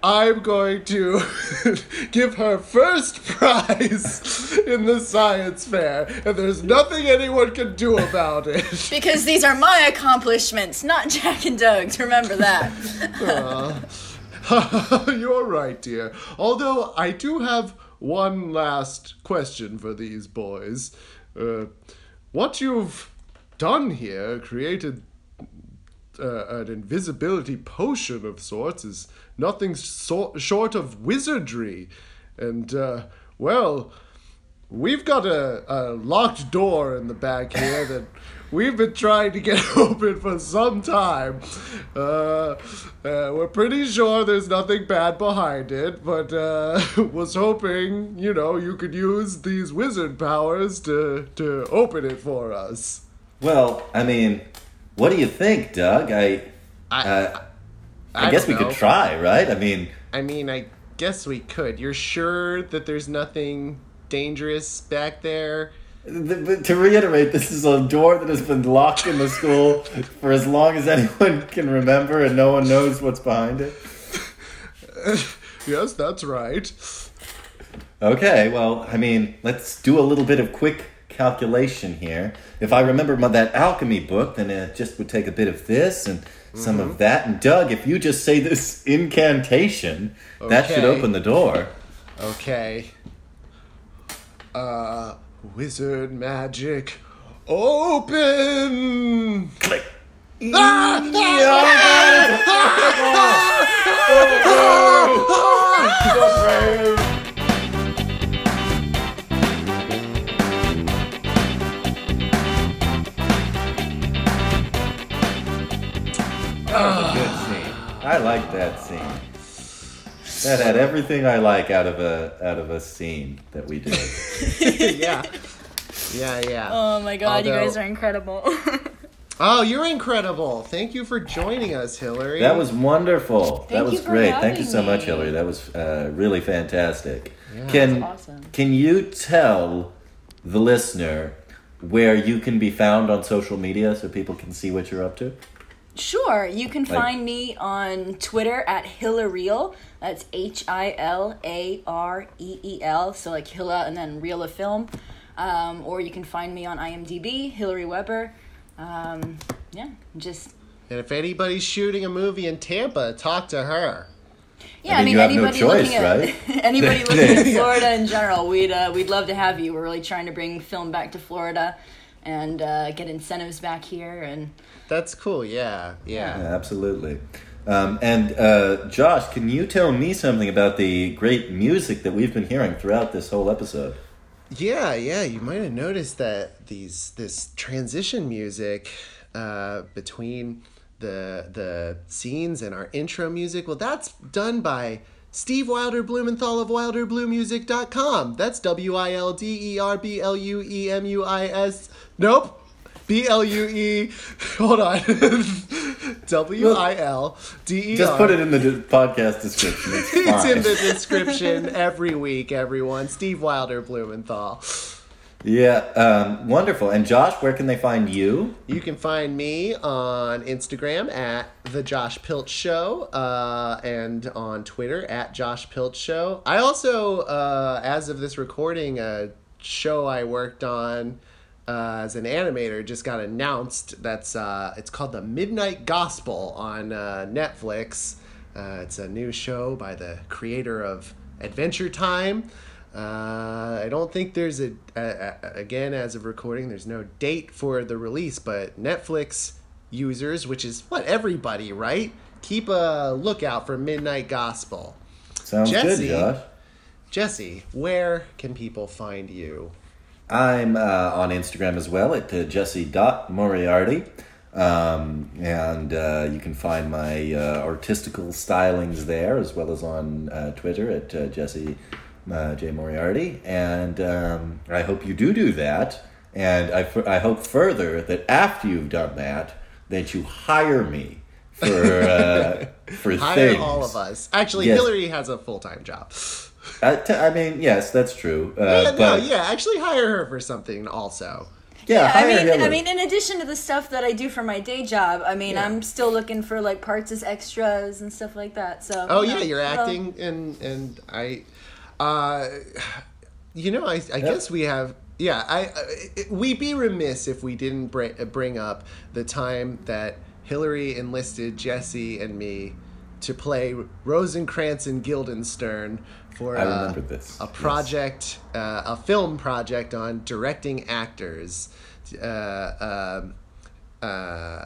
I'm going to <laughs> give her first prize <laughs> in the science fair, and there's nothing anyone can do about it. <laughs> Because these are my accomplishments, not Jack and Doug's. Remember that. You're right, dear. Although I do have one last question for these boys. Uh, what you've done here, created uh, an invisibility potion of sorts, is nothing so- short of wizardry. And, uh, well, we've got a, a locked door in the back here that we've been trying to get <laughs> open for some time. Uh, uh, we're pretty sure there's nothing bad behind it, but uh, <laughs> was hoping, you know, you could use these wizard powers to, to open it for us. Well, I mean, what do you think, Doug? I, I- uh, I, I guess we don't could try, right? I mean, I mean, I guess we could. You're sure that there's nothing dangerous back there? Th- th- to reiterate, this is a door that has been locked in the school for as long as anyone can remember, and no one knows what's behind it. <laughs> yes, that's right. Okay, well, I mean, let's do a little bit of quick calculation here. If I remember my, that alchemy book, then it just would take a bit of this and some Mm-hmm. of that. And Doug, if you just say this incantation, that should open the door. Okay. Uh, wizard magic, open! Click. Ah! That was a good scene. I like that scene. <laughs> That had everything I like out of a out of a scene that we did. <laughs> <laughs> yeah. Yeah, yeah. Oh my god, you guys are incredible. Oh, you're incredible. Thank you for joining us, Hilary. That was wonderful. that Thank was you for great. Thank you having so much, me. Hilary. That was uh, really fantastic. Yeah. can That's awesome. can you tell the listener where you can be found on social media so people can see what you're up to? Sure, you can Like- find me on Twitter at Hilareel. That's H I L A R E E L. So like Hilla and then Reel of Film. Um, or you can find me on IMDb, Hilary Webber. Um, yeah, just and if anybody's shooting a movie in Tampa, talk to her. yeah. I I mean, mean, you have no anybody choice, looking at right? <laughs> anybody looking at <laughs> Florida in general, we'd uh, we'd love to have you. We're really trying to bring film back to Florida and uh, get incentives back here and That's cool. Yeah, Yeah, yeah. absolutely. Um, and uh, Josh, can you tell me something about the great music that we've been hearing throughout this whole episode? Yeah, yeah. You might have noticed that these this transition music uh, between the the scenes and our intro music. Well, that's done by Steve Wilder Blumenthal of WilderBlueMusic.com. That's W I L D E R B L U E M U I S. Nope. B L U E. Hold on. <laughs> W I L D E R. Just put it in the d- podcast description. It's, It's in the <laughs> description every week, everyone. Steve Wilder Blumenthal. Yeah, um, wonderful. And Josh, where can they find you? You can find me on Instagram at the Josh Pilch Show, uh, and on Twitter at Josh Pilch Show. I also, uh, as of this recording, a show I worked on uh, as an animator just got announced. That's uh, it's called the Midnight Gospel on uh, Netflix. Uh, it's a new show by the creator of Adventure Time. Uh, I don't think there's a, a, a again as of recording. There's no date for the release, but Netflix users, which is what everybody, right? Keep a lookout for Midnight Gospel. Sounds Jesse. good, Josh. Jesse, where can people find you? I'm uh, on Instagram as well at uh, jesse.moriarty. Um, and uh, you can find my uh, artistical stylings there as well as on uh, Twitter at uh, Jesse uh, J. Moriarty. And um, I hope you do do that. And I, f- I hope further that after you've done that, that you hire me for, uh, <laughs> for Hire things. all of us. Actually, Yes. Hilary has a full time job. I, t- I mean, yes, that's true. Uh, Yeah, no, yeah, actually hire her for something also. yeah, I mean, Hilary. I mean, in addition to the stuff that I do for my day job, I mean, Yeah. I'm still looking for like parts as extras and stuff like that. So. Oh you yeah, you're well, acting, and and I, uh, you know, I I guess we have. Yeah, I, I we'd be remiss if we didn't bring bring up the time that Hilary enlisted Jesse and me to play Rosencrantz and Guildenstern for I remember this, a yes. project, uh, a film project on directing actors. Uh, um, uh,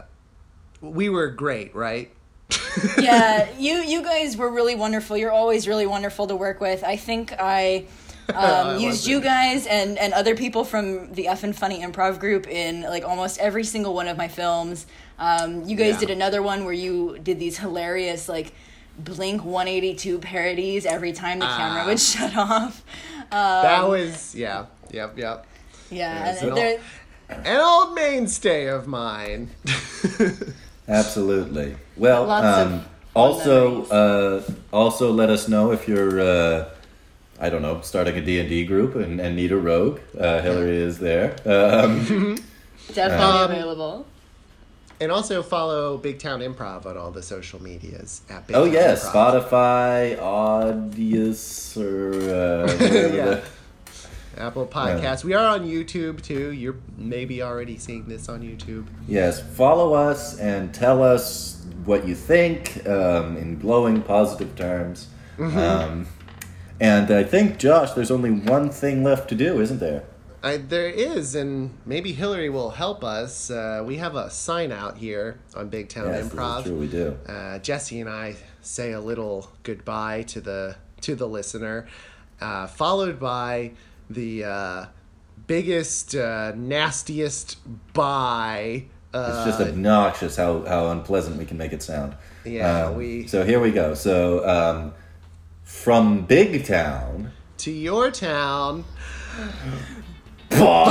we were great, right? <laughs> yeah, you you guys were really wonderful. You're always really wonderful to work with. I think I <laughs> um, used you guys and and other people from the F and Funny Improv group in like almost every single one of my films. Um, you guys Yeah. did another one where you did these hilarious like Blink 182 parodies every time the Ah. camera would <laughs> shut off. that was yeah, yep, yep. Yeah, Yes, and it An old mainstay of mine. <laughs> Absolutely. Well, Lots um, fun also, uh, also let us know if you're, uh, I don't know, starting a D and D group and, and need a rogue. Uh, Hilary is there. Um, <laughs> definitely Um, available. And also follow Big Town Improv on all the social medias at Big oh Town yes, Improv. Spotify, Audius, or uh, <laughs> Yeah. Apple Podcasts. We are on YouTube too. You're maybe already seeing this on YouTube. yes. Follow us and tell us what you think um, in glowing positive terms. Mm-hmm. Um, and I think, Josh, there's only one thing left to do, isn't there? I, there is, and maybe Hilary will help us. Uh, we have a sign out here on Big Town Yes, Improv. true, we do. uh, Jesse and I say a little goodbye to the to the listener, uh, followed by the uh, biggest, uh, nastiest bye. Uh, It's just obnoxious how, how unpleasant we can make it sound. Yeah, Um, we- So here we go. So um, from Big Town. to your town. <laughs> Pô!